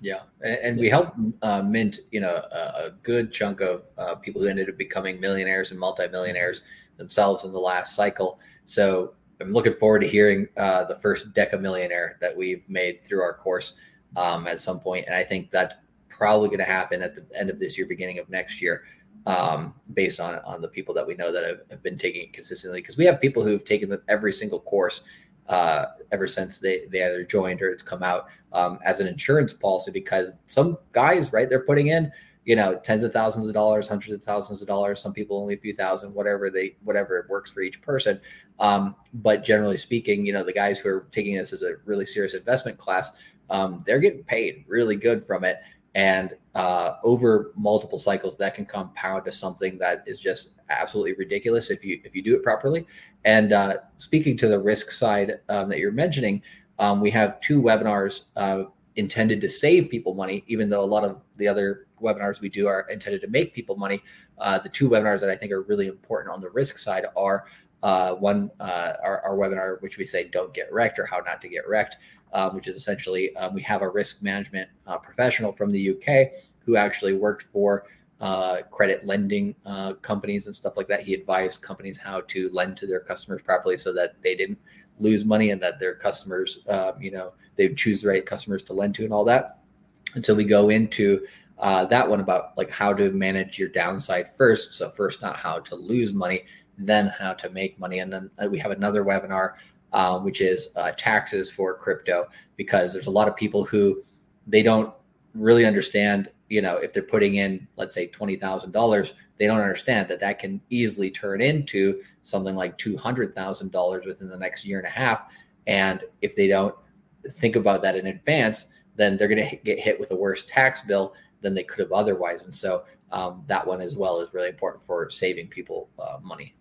Yeah, and, and we helped uh, mint you know a, a good chunk of uh, people who ended up becoming millionaires and multimillionaires themselves in the last cycle. So I'm looking forward to hearing uh, the first Deca millionaire that we've made through our course um, at some point, and I think that's probably going to happen at the end of this year, beginning of next year, um, based on on the people that we know that have, have been taking it consistently. Because we have people who've taken the, every single course uh, ever since they they either joined or it's come out um, as an insurance policy. Because some guys, right, they're putting in you know tens of thousands of dollars hundreds of thousands of dollars some people only a few thousand whatever they whatever it works for each person um, but generally speaking you know the guys who are taking this as a really serious investment class um, they're getting paid really good from it and uh, over multiple cycles that can compound to something that is just absolutely ridiculous if you if you do it properly. And uh, speaking to the risk side um, that you're mentioning um, we have two webinars uh, intended to save people money even though a lot of the other webinars we do are intended to make people money. Uh, the two webinars that i think are really important on the risk side are uh, one uh, our, our webinar which we say don't get wrecked or how not to get wrecked um, which is essentially um, we have a risk management uh, professional from the UK who actually worked for uh, credit lending uh, companies and stuff like that. He advised companies how to lend to their customers properly so that they didn't lose money and that their customers, um, you know, they choose the right customers to lend to and all that. And so we go into uh, that one about like how to manage your downside first. So first, not how to lose money, then how to make money. And then uh, we have another webinar um, which is uh, taxes for crypto, because there's a lot of people who they don't really understand. You know, if they're putting in, let's say, twenty thousand dollars, they don't understand that that can easily turn into something like two hundred thousand dollars within the next year and a half. And if they don't think about that in advance, then they're going to get hit with a worse tax bill than they could have otherwise. And so um, that one as well is really important for saving people uh, money.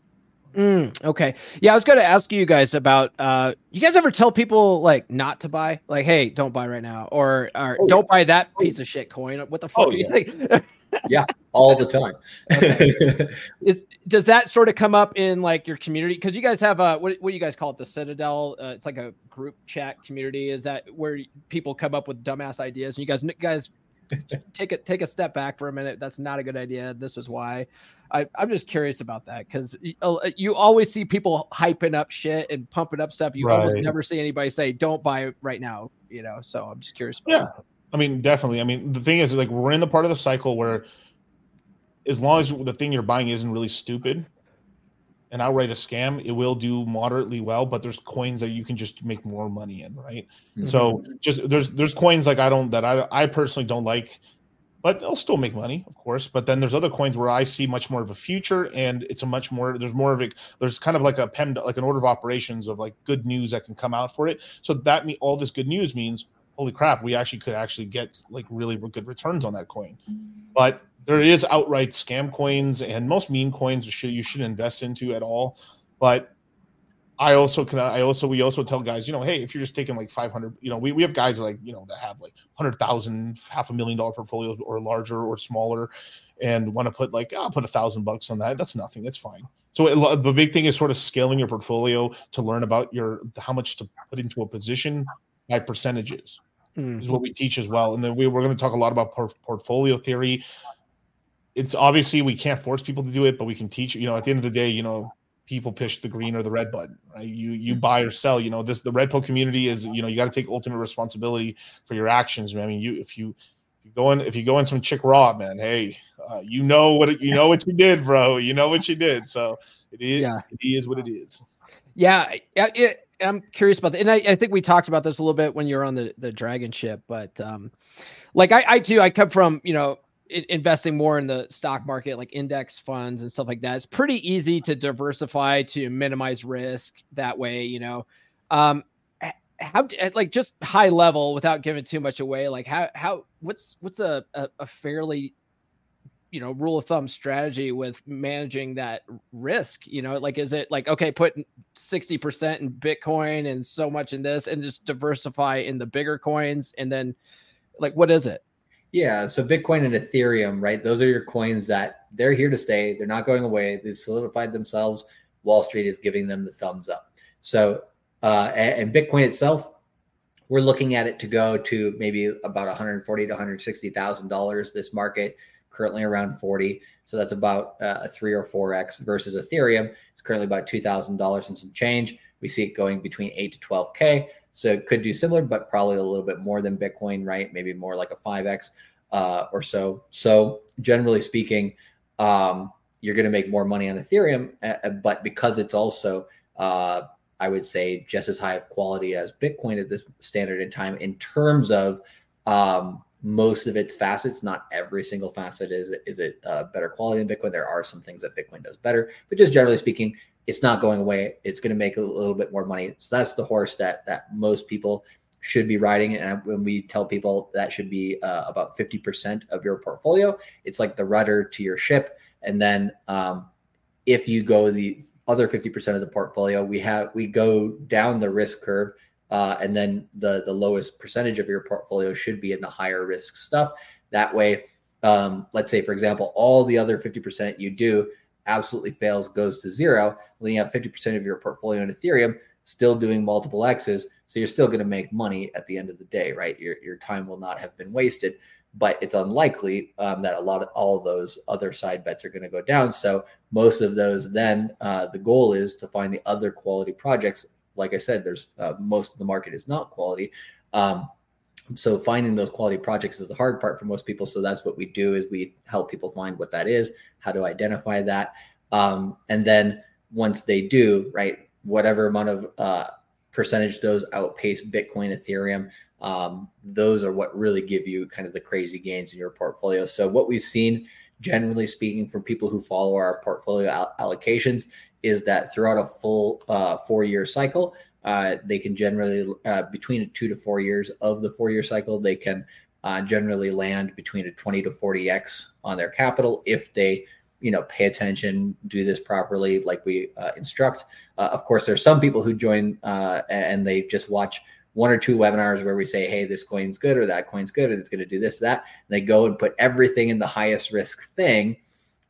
Mm, okay. Yeah, I was going to ask you guys about. Uh, you guys ever tell people like not to buy, like, hey, don't buy right now, or, or oh, don't yeah. buy that oh, piece of shit coin. What the fuck? Oh, yeah. yeah, all the time. Is does that sort of come up in like your community? Because you guys have a what, what do you guys call it? The Citadel. Uh, it's like a group chat community. Is that where people come up with dumbass ideas? And you guys, you guys take a take a step back for a minute. That's not a good idea. This is why. I, am just curious about that because uh, you always see people hyping up shit and pumping up stuff. You right. almost never see anybody say, "Don't buy it right now." You know, so I'm just curious. yeah, that. I mean, definitely. I mean, the thing is, like, we're in the part of the cycle where, as long as the thing you're buying isn't really stupid, and outright a scam, it will do moderately well. But there's coins that you can just make more money in, right? Mm-hmm. So just there's there's coins like I don't that I I personally don't like but they'll still make money, of course. But then there's other coins where I see much more of a future, and it's a much more. There's more of a. There's kind of like a PEM, like an order of operations of like good news that can come out for it. So that mean all this good news means, holy crap, we actually could actually get like really good returns on that coin. But there is outright scam coins, and most meme coins should you should invest into at all. But I also can I also we also tell guys, you know, hey, if you're just taking like 500, you know, we, we have guys like, you know, that have like 100,000, half a million dollar portfolios or larger or smaller and want to put like, I'll put a thousand bucks on that. That's nothing. It's fine. So it, the big thing is sort of scaling your portfolio to learn about your, how much to put into a position by percentages mm-hmm. is what we teach as well. And then we, we're going to talk a lot about por- portfolio theory. It's obviously we can't force people to do it, but we can teach, you know, at the end of the day, you know, people push the green or the red button right? You you mm-hmm. buy or sell you know this the red pill community is you know you got to take ultimate responsibility for your actions i mean you if you if you go in if you go in some chick raw man hey uh, you know what you know what you did bro. You know what you did. So it is yeah. it is what it is. Yeah it, i'm curious about that. And I, I think we talked about this a little bit when you were on the the dragon ship but um like I, I too i come from you know investing more in the stock market, like index funds and stuff like that. It's pretty easy to diversify to minimize risk that way, you know. Um, how like just high level without giving too much away, like how how what's what's a, a, a fairly you know rule of thumb strategy with managing that risk you know like is it like okay put 60% in bitcoin and so much in this and just diversify in the bigger coins and then Like, what is it? Yeah, so Bitcoin and Ethereum, right? Those are your coins that they're here to stay. They're not going away. They've solidified themselves. Wall Street is giving them the thumbs up. So, uh, and, Bitcoin itself, we're looking at it to go to maybe about 140 to 160 thousand dollars. This market currently around 40, so that's about uh, a three or four x versus Ethereum. It's currently about two thousand dollars and some change. We see it going between eight to 12k. So it could do similar, but probably a little bit more than Bitcoin, right? Maybe more like a 5x uh, or so. So generally speaking, um, you're going to make more money on Ethereum, uh, but because it's also, uh, I would say, just as high of quality as Bitcoin at this standard in time in terms of um, most of its facets. Not every single facet is is it uh, better quality than Bitcoin. There are some things that Bitcoin does better, but just generally speaking, it's not going away. It's going to make a little bit more money. So that's the horse that that most people should be riding. And when we tell people that should be uh, about 50% of your portfolio, it's like the rudder to your ship. And then um, if you go the other 50% of the portfolio, we have we go down the risk curve. Uh, and then the the lowest percentage of your portfolio should be in the higher risk stuff. That way, um, let's say for example, all the other 50% you do absolutely fails, goes to zero, then you have 50% of your portfolio in Ethereum still doing multiple X's. So you're still going to make money at the end of the day, right? Your, your time will not have been wasted, but it's unlikely um, that a lot of all of those other side bets are going to go down. So most of those, then uh, the goal is to find the other quality projects. Like I said, there's uh, most of the market is not quality. Um, so finding those quality projects is the hard part for most people. So that's what we do is we help people find what that is how to identify that. Um, and then once they do right whatever amount of uh, percentage those outpace bitcoin ethereum um, those are what really give you kind of the crazy gains in your portfolio. So what we've seen generally speaking from people who follow our portfolio al- allocations is that throughout a full uh, four year cycle uh, they can generally uh, between two to four years of the four year cycle they can uh, generally land between a 20 to 40x on their capital if they you know pay attention do this properly like we uh, instruct. Uh, of course there's some people who join uh, and they just watch one or two webinars where we say hey this coin's good or that coin's good and it's going to do this that and they go and put everything in the highest risk thing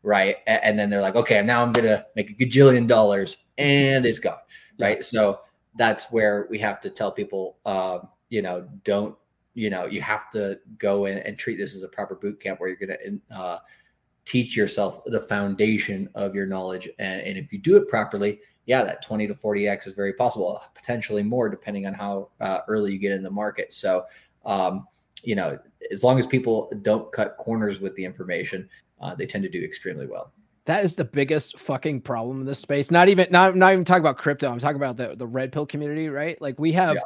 right? And then they're like okay now i'm going to make a gajillion dollars and it's gone right? So that's where we have to tell people, um, you know, don't, you know, you have to go in and treat this as a proper boot camp where you're going to uh, teach yourself the foundation of your knowledge. And, and if you do it properly, yeah, that 20 to 40x is very possible, potentially more depending on how uh, early you get in the market. So, um, you know, as long as people don't cut corners with the information, uh, they tend to do extremely well. That is the biggest fucking problem in this space. Not even not not even talking about crypto. I'm talking about the the red pill community, right? Like we have yeah.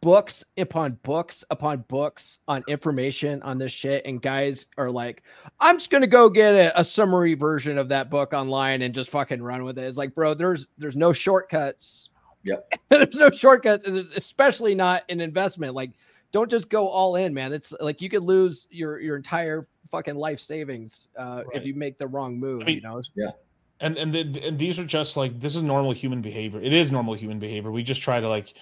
books upon books upon books on information on this shit, and guys are like, I'm just gonna go get a, a summary version of that book online and just fucking run with it. It's like, bro, there's there's no shortcuts. Yep. there's no shortcuts, especially not in investment. Like, don't just go all in, man. It's like you could lose your your entire fucking life savings uh, right. if you make the wrong move. I mean, you know. Yeah. And and, the, and these are just like this is normal human behavior. It is normal human behavior. We just try to like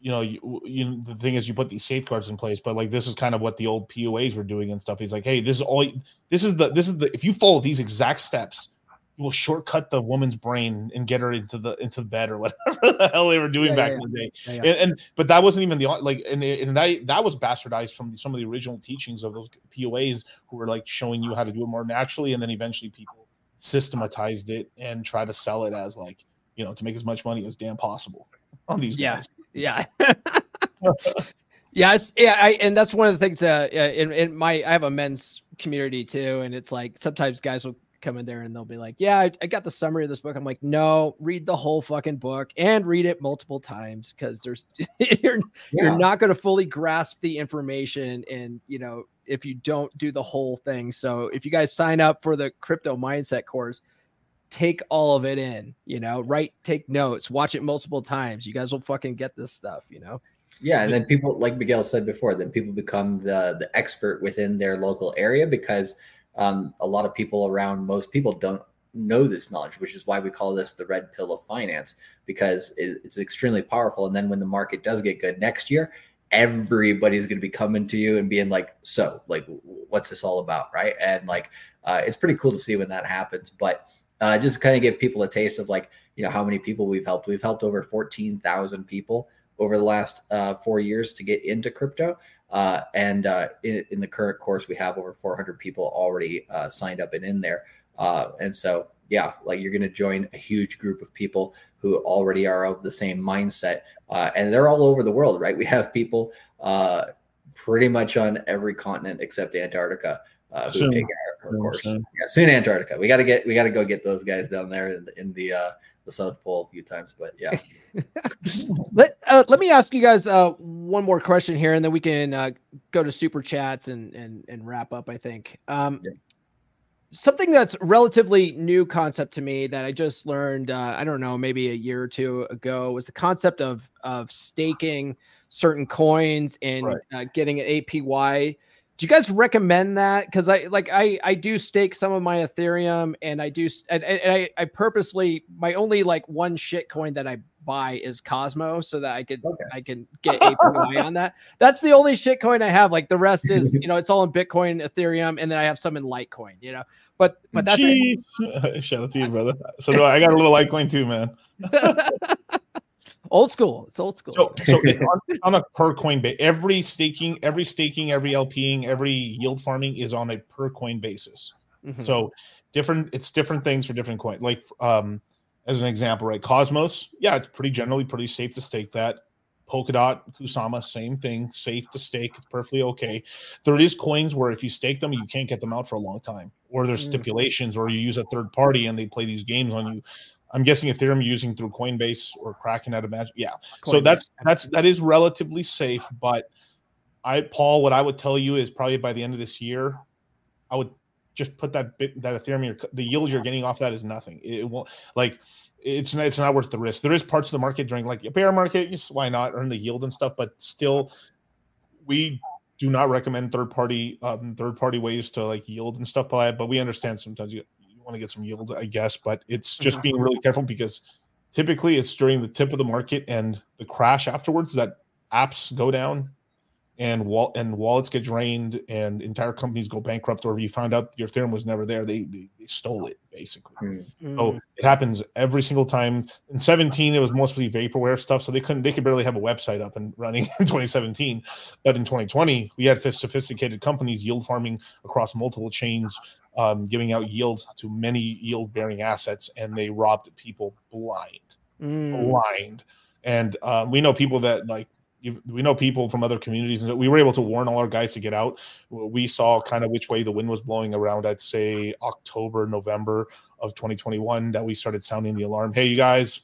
you know, you, you the thing is you put these safeguards in place, but like this is kind of what the old PUAs were doing and stuff. He's like, hey, this is all this is the this is the if you follow these exact steps, you will shortcut the woman's brain and get her into the into the bed or whatever the hell they were doing yeah, back yeah, in the day. Yeah, and, and, but that wasn't even the like and, and that that was bastardized from some of the original teachings of those PUAs who were like showing you how to do it more naturally, and then eventually people systematized it and try to sell it as like you know to make as much money as damn possible on these yeah guys. yeah yeah yeah I, and that's one of the things that uh, in, in my i have a men's community too and it's like sometimes guys will come in there and they'll be like, "Yeah, I, I, got the summary of this book." I'm like, "No, read the whole fucking book and read it multiple times because there's you're yeah. you're not going to fully grasp the information, and you know if you don't do the whole thing. So if you guys sign up for the crypto mindset course, take all of it in. You know, write, take notes, watch it multiple times. You guys will fucking get this stuff. You know. Yeah, and then people, like Miguel said before, then people become the the expert within their local area because um, a lot of people around most people don't know this knowledge, which is why we call this the red pill of finance because it, it's extremely powerful. And then when the market does get good next year, everybody's going to be coming to you and being like, "So, like, what's this all about?" Right? And like, uh, it's pretty cool to see when that happens. But uh, just kind of give people a taste of like, you know, how many people we've helped. We've helped over fourteen thousand people over the last uh, four years to get into crypto. Uh, and uh, in, in, the current course, we have over 400 people already uh, signed up and in there. Uh, and so, yeah, like you're going to join a huge group of people who already are of the same mindset. Uh, and they're all over the world, right? We have people uh, pretty much on every continent except Antarctica. who soon. take our, our course. Soon. Yeah, soon Antarctica. We got to get we got to go get those guys down there in the, in the the South Pole a few times, but yeah. let uh, let me ask you guys uh, one more question here, and then we can uh, go to super chats and and and wrap up. I think um, yeah. something that's relatively new concept to me that I just learned. Uh, I don't know, maybe a year or two ago, was the concept of of staking certain coins and right. Uh, getting an APY do you guys recommend that? Because i like i i do stake some of my ethereum and i do and, and I, I purposely my only like one shit coin that i buy is cosmo so that i could okay. i can get APY on that. That's the only shit coin i have like the rest is you know it's all in bitcoin ethereum and then i have some in litecoin you know? But but that's shout out to you brother. So i got a little litecoin too man old school. It's old school. So, so on, on, a per coin base, every staking, every staking, every LPing, every yield farming is on a per coin basis. Mm-hmm. So different, it's different things for different coins. Like um, as an example, right? Cosmos, yeah, it's pretty generally pretty safe to stake that. Polkadot, Kusama, same thing, safe to stake. It's perfectly okay. There is coins where if you stake them, you can't get them out for a long time, or there's mm. stipulations, or you use a third party and they play these games on you. I'm guessing Ethereum using through Coinbase or Kraken, I'd imagine. Yeah. Coinbase. So that's that's that is relatively safe. But I, Paul, what I would tell you is probably by the end of this year, I would just put that bit that Ethereum, the yield you're getting off that is nothing. It won't like it's not, it's not worth the risk. There is parts of the market during like a bear market, just why not earn the yield and stuff, but still, we do not recommend third party um, third party ways to like yield and stuff by it. But we understand sometimes you want to get some yield, I guess. But it's just mm-hmm. being really careful because typically it's during the tip of the market and the crash afterwards that apps go down and wall and wallets get drained and entire companies go bankrupt or if you found out your Ethereum was never there, they they, they stole it basically. Mm-hmm. So it happens every single time. In 17, it was mostly vaporware stuff, so they couldn't they could barely have a website up and running in 2017. But in 2020, we had sophisticated companies yield farming across multiple chains, um, giving out yield to many yield bearing assets, and they robbed people blind, mm. blind. And um, we know people that like we know people from other communities and we were able to warn all our guys to get out. We saw kind of which way the wind was blowing around i'd say october november of 2021 that we started sounding the alarm hey you guys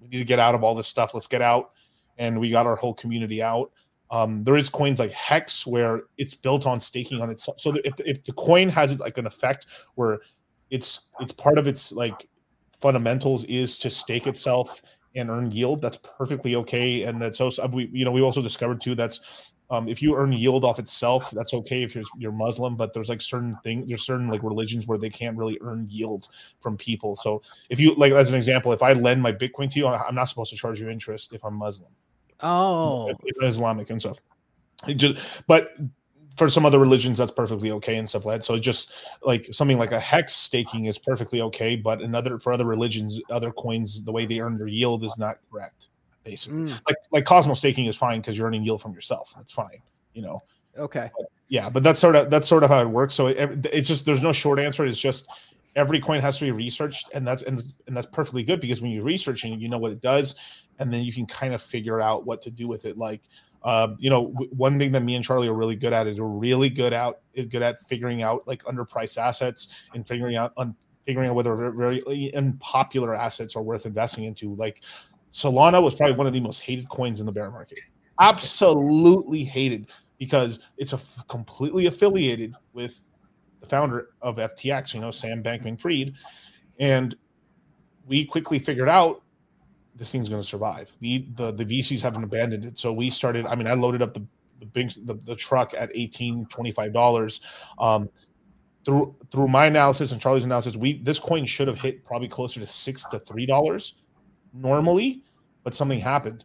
we need to get out of all this stuff. Let's get out. And we got our whole community out um, there is coins like hex where it's built on staking on itself so if, if the coin has like an effect where it's it's part of its like fundamentals is to stake itself and earn yield, that's perfectly okay. And that's also we you know we also discovered too that's um, if you earn yield off itself, that's okay if you're you're Muslim, but there's like certain things, there's certain like religions where they can't really earn yield from people. So if you like, as an example, if I lend my Bitcoin to you, I'm not supposed to charge you interest if I'm Muslim. Oh, Islamic and stuff. Just, but for some other religions that's perfectly okay and stuff like that. So just like something like a hex staking is perfectly okay but another for other religions other coins the way they earn their yield is not correct basically. Mm. like like cosmos staking is fine because you're earning yield from yourself. That's fine you know? Okay. But, yeah but that's sort of that's sort of how it works. So it, it's just there's no short answer. It's just every coin has to be researched and that's and, and that's perfectly good because when you're researching you know what it does and then you can kind of figure out what to do with it like uh, you know, w- one thing that me and Charlie are really good at is we're really good out is good at figuring out like underpriced assets and figuring out on figuring out whether very unpopular assets are worth investing into. Like Solana was probably one of the most hated coins in the bear market. Absolutely hated because it's a f- completely affiliated with the founder of FTX, you know, Sam Bankman Fried. And we quickly figured out this thing's going to survive. The, the the VCs haven't abandoned it. So we started. I mean, I loaded up the the big the, the truck at 18 25 dollars. Um, through through my analysis and Charlie's analysis, we this coin should have hit probably closer to six to three dollars normally, but something happened.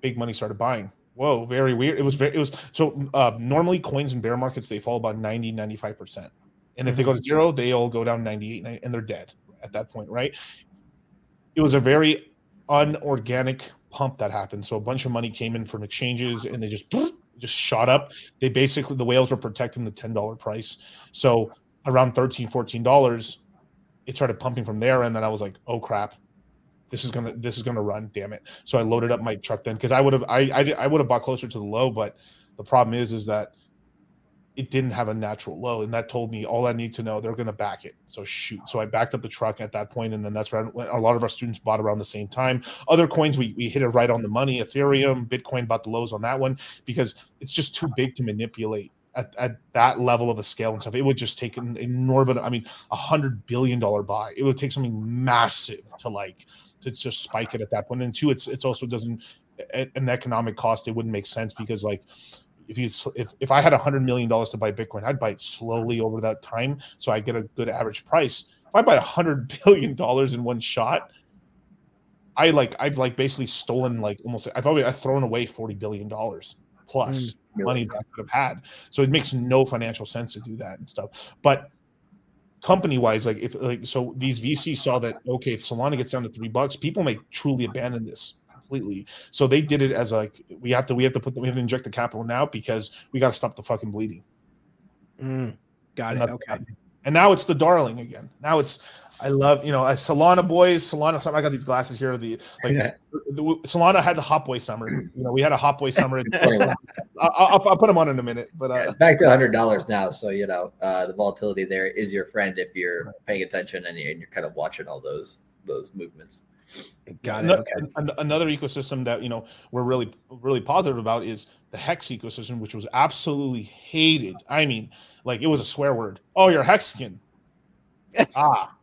Big money started buying. Whoa, very weird. It was very, it was so uh, normally coins in bear markets they fall about 90, 95%. And if they go to zero, they all go down 98 90 and they're dead at that point, right? It was a very unorganic pump that happened. So a bunch of money came in from exchanges and they just just shot up. They basically the whales were protecting the $10 price. So around 13 $14, it started pumping from there. And then I was like, oh crap, this is gonna this is gonna run damn it. So i loaded up my truck then because i would have I, I i would have bought closer to the low but the problem is is that it didn't have a natural low and that told me all i need to know they're to back it. So shoot. So i backed up the truck at that point and then that's when a lot of our students bought around the same time. Other coins we, we hit it right on the money. Ethereum bitcoin bought the lows on that one because it's just too big to manipulate at, at that level of a scale and stuff, it would just take an enormous, I mean, a hundred billion dollar buy. It would take something massive to like to just spike it at that point. And two, it's it's also doesn't at an economic cost. It wouldn't make sense because like if you if if I had a hundred million dollars to buy Bitcoin, I'd buy it slowly over that time, so I get a good average price. If I buy a hundred billion dollars in one shot, I like I've like basically stolen like almost I've already I've thrown away forty billion dollars plus mm, money that I could have had. So it makes no financial sense to do that and stuff. But company wise, like if like so these VCs saw that okay, if Solana gets down to three bucks, people may truly abandon this completely. So they did it as like we have to we have to put we have to inject the capital now because we got to stop the fucking bleeding. Mm, got and it. Okay. And now it's the darling again. Now it's I love you know a Solana boys Solana summer. I got these glasses here. The like yeah. the, the, Solana had the hot boy summer. You know we had a hot boy summer. I'll, I'll, I'll, put them on in a minute. But uh, yeah, it's back to hundred dollars now. So you know uh, the volatility there is your friend if you're paying attention and you're, and you're kind of watching all those those movements. Got it. Okay. Another ecosystem that you know we're really really positive about is the Hex ecosystem, which was absolutely hated. I mean, like it was a swear word. Oh, you're Hexican. ah.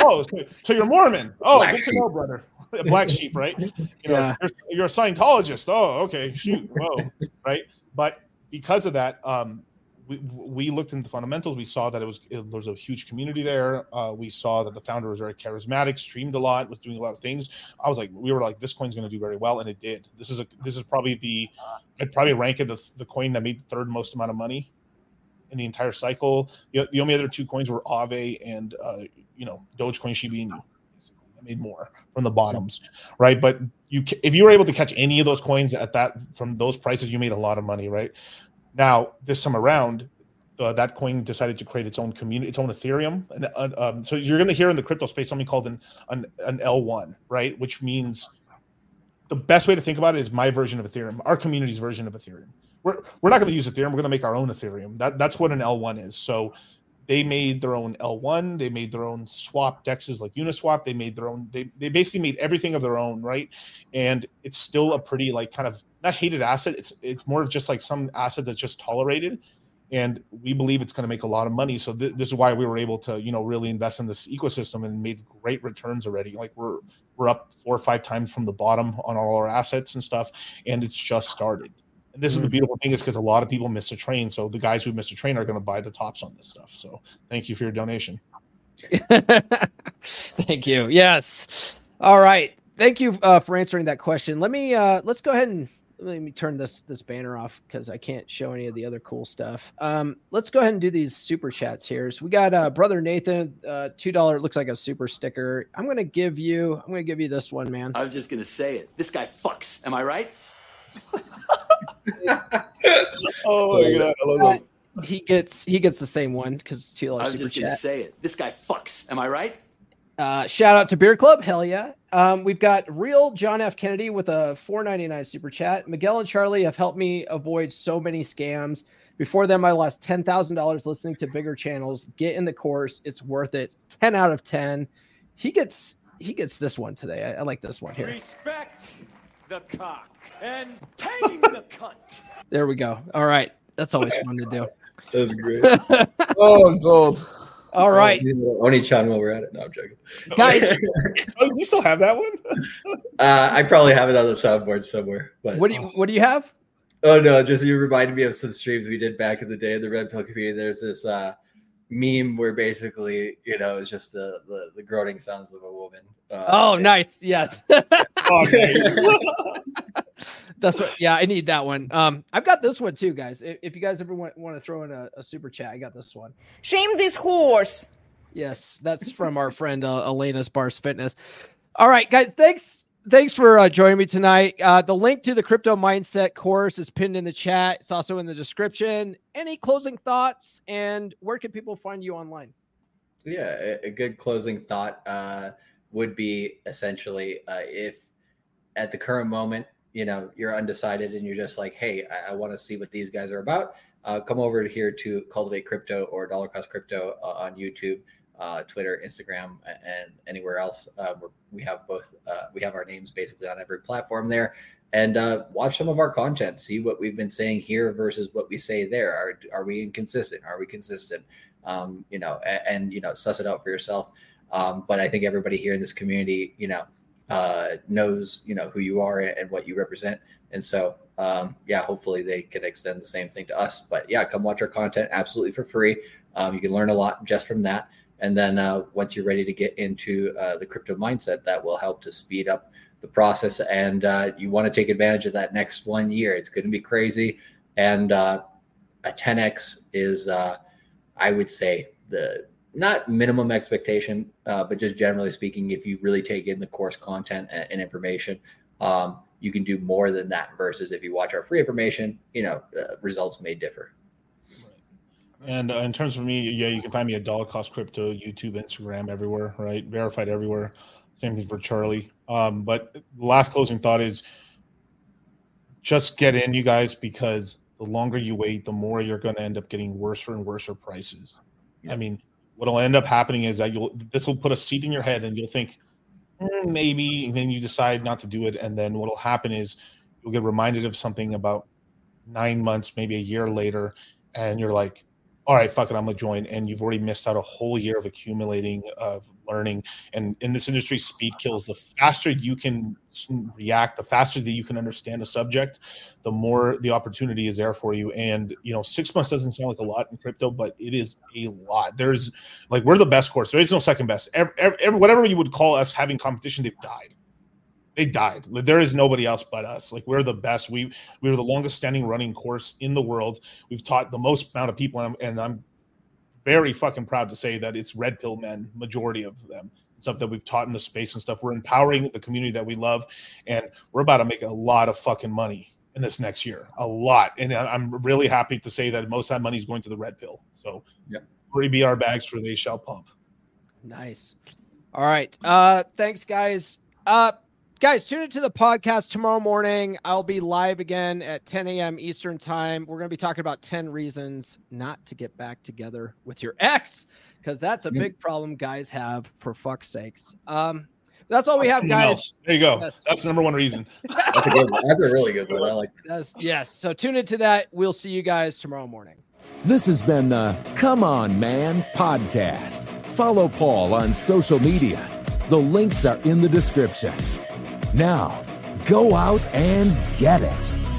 Oh, so, so, you're Mormon. Oh, Black good sheep. to know, brother. Black sheep, right? You know, yeah. you're, you're, a Scientologist. Oh, okay. Shoot. Whoa. right. But because of that, um, we, we looked into the fundamentals. We saw that it was it, there was a huge community there. Uh, we saw that the founder was very charismatic, streamed a lot, was doing a lot of things. I was like, we were like, this coin's going to do very well, and it did. This is a this is probably the I'd probably rank it the, the coin that made the third most amount of money in the entire cycle. The, the only other two coins were Aave and uh, you know Dogecoin, Shiba Inu. Basically, I made more from the bottoms, right? But you if you were able to catch any of those coins at that from those prices, you made a lot of money, right? Now, this time around, uh, that coin decided to create its own community, its own Ethereum. And uh, um, so you're going to hear in the crypto space something called an, an, an L1, right? Which means the best way to think about it is my version of Ethereum, our community's version of Ethereum. We're, we're not going to use Ethereum. We're going to make our own Ethereum. That, that's what an L1 is. So they made their own L1. They made their own swap dexes like Uniswap. They made their own. They they basically made everything of their own, right? And it's still a pretty like kind of not hated asset. It's it's more of just like some asset that's just tolerated, and we believe it's going to make a lot of money. So th- this is why we were able to you know really invest in this ecosystem and made great returns already. Like we're we're up four or five times from the bottom on all our assets and stuff, and it's just started. And this mm-hmm. is the mm. beautiful thing is because a lot of people miss a train. So the guys who miss a train are going to buy the tops on this stuff. So thank you for your donation. thank you. Yes. All right. Thank you uh, for answering that question. Let me uh, let's go ahead and let me turn this this banner off because I can't show any of the other cool stuff. Um, let's go ahead and do these super chats here. So we got uh, brother Nathan, uh, two dollar it looks like a super sticker. I'm gonna give you. I'm gonna give you this one, man. I was just gonna say it. This guy fucks. Am I right? oh my god, I love that. Uh, he gets he gets the same one because two dollars. I was just gonna say it. This guy fucks. Am I right? Uh, shout out to Beer Club, hell yeah. Um, we've got real John F. Kennedy with a 4.99 super chat. Miguel and Charlie have helped me avoid so many scams. Before them, I lost ten thousand dollars listening to bigger channels. Get in the course; it's worth it. Ten out of ten. He gets he gets this one today. I, I like this one here. Respect the cock and tame the cunt. There we go. All right. That's always fun to do. That's great. oh, gold. All right. Only Chan while we're at it. No, I'm joking. Guys. oh, do you still have that one? uh, I probably have it on the soundboard somewhere. But what do you what do you have? Oh no, just you reminded me of some streams we did back in the day in the Red Pill community. There's this uh meme where basically, you know, it's just the the, the groaning sounds of a woman. Uh, oh, nice. Yes. oh, nice. That's what. Yeah, I need that one. Um, I've got this one too, guys. If, if you guys ever want, want to throw in a, a super chat, I got this one. Shame this horse. Yes, that's from our friend uh, Elena's Bars Fitness. All right, guys. Thanks. Thanks for uh, joining me tonight. Uh, the link to the crypto mindset course is pinned in the chat. It's also in the description. Any closing thoughts and where can people find you online? Yeah, a, a good closing thought uh, would be essentially uh, if at the current moment, you know, you're undecided and you're just like, hey, I, I want to see what these guys are about. Uh, come over here to Cultivate Crypto or Dollar Cost Crypto uh, on YouTube, uh, Twitter, Instagram, and anywhere else. Uh, we have both. Uh, we have our names basically on every platform there, and uh, watch some of our content. See what we've been saying here versus what we say there. Are are we inconsistent? Are we consistent? Um, you know, and, and, you know, suss it out for yourself. Um, but I think everybody here in this community, you know, uh, knows you know who you are and what you represent, and so um, yeah, hopefully they can extend the same thing to us. But yeah, come watch our content absolutely for free. Um, you can learn a lot just from that. And then uh, once you're ready to get into uh, the crypto mindset, that will help to speed up the process. And uh, you want to take advantage of that next one year. It's going to be crazy. And uh, a 10x is, uh, I would say, the not minimum expectation, uh, but just generally speaking, if you really take in the course content and, information, um, you can do more than that versus if you watch our free information, you know, results may differ. And uh, in terms of me, yeah, you can find me at Dollar Cost Crypto, YouTube, Instagram, everywhere, right? Verified everywhere. Same thing for Charlie. Um, but last closing thought is just get in, you guys, because the longer you wait, the more you're going to end up getting worse and worse prices. Yeah. I mean, what'll end up happening is that you'll this will put a seat in your head, and you'll think mm, maybe, and then you decide not to do it, and then what'll happen is you'll get reminded of something about nine months, maybe a year later, and you're like, all right, fuck it, I'm gonna join. And you've already missed out a whole year of accumulating of learning. And in this industry, speed kills. The faster you can react, the faster that you can understand a subject, the more the opportunity is there for you. And you know, six months doesn't sound like a lot in crypto, but it is a lot. There's like we're the best course. There is no second best. Every, every, whatever you would call us having competition, they've died they died. There is nobody else but us. Like we're the best. We we were the longest standing running course in the world. We've taught the most amount of people, and I'm, and I'm very fucking proud to say that it's red pill men, majority of them. Stuff that we've taught in the space and stuff. We're empowering the community that we love, and we're about to make a lot of fucking money in this next year. A lot, and I'm really happy to say that most of that money is going to the red pill. So, yeah, free BR bags for they shall pump. Nice. All right. Uh, thanks, guys. Uh, Guys, tune into the podcast tomorrow morning. I'll be live again at 10 a.m. Eastern time. We're going to be talking about 10 reasons not to get back together with your ex, because that's a big problem guys have, for fuck's sakes. Um, that's all we have, guys. Else. There you go. That's, that's the number one reason. that's, a good, that's a really good one. I like that. yes. So tune into that. We'll see you guys tomorrow morning. This has been the Come On Man podcast. Follow Paul on social media. The links are in the description. Now, go out and get it.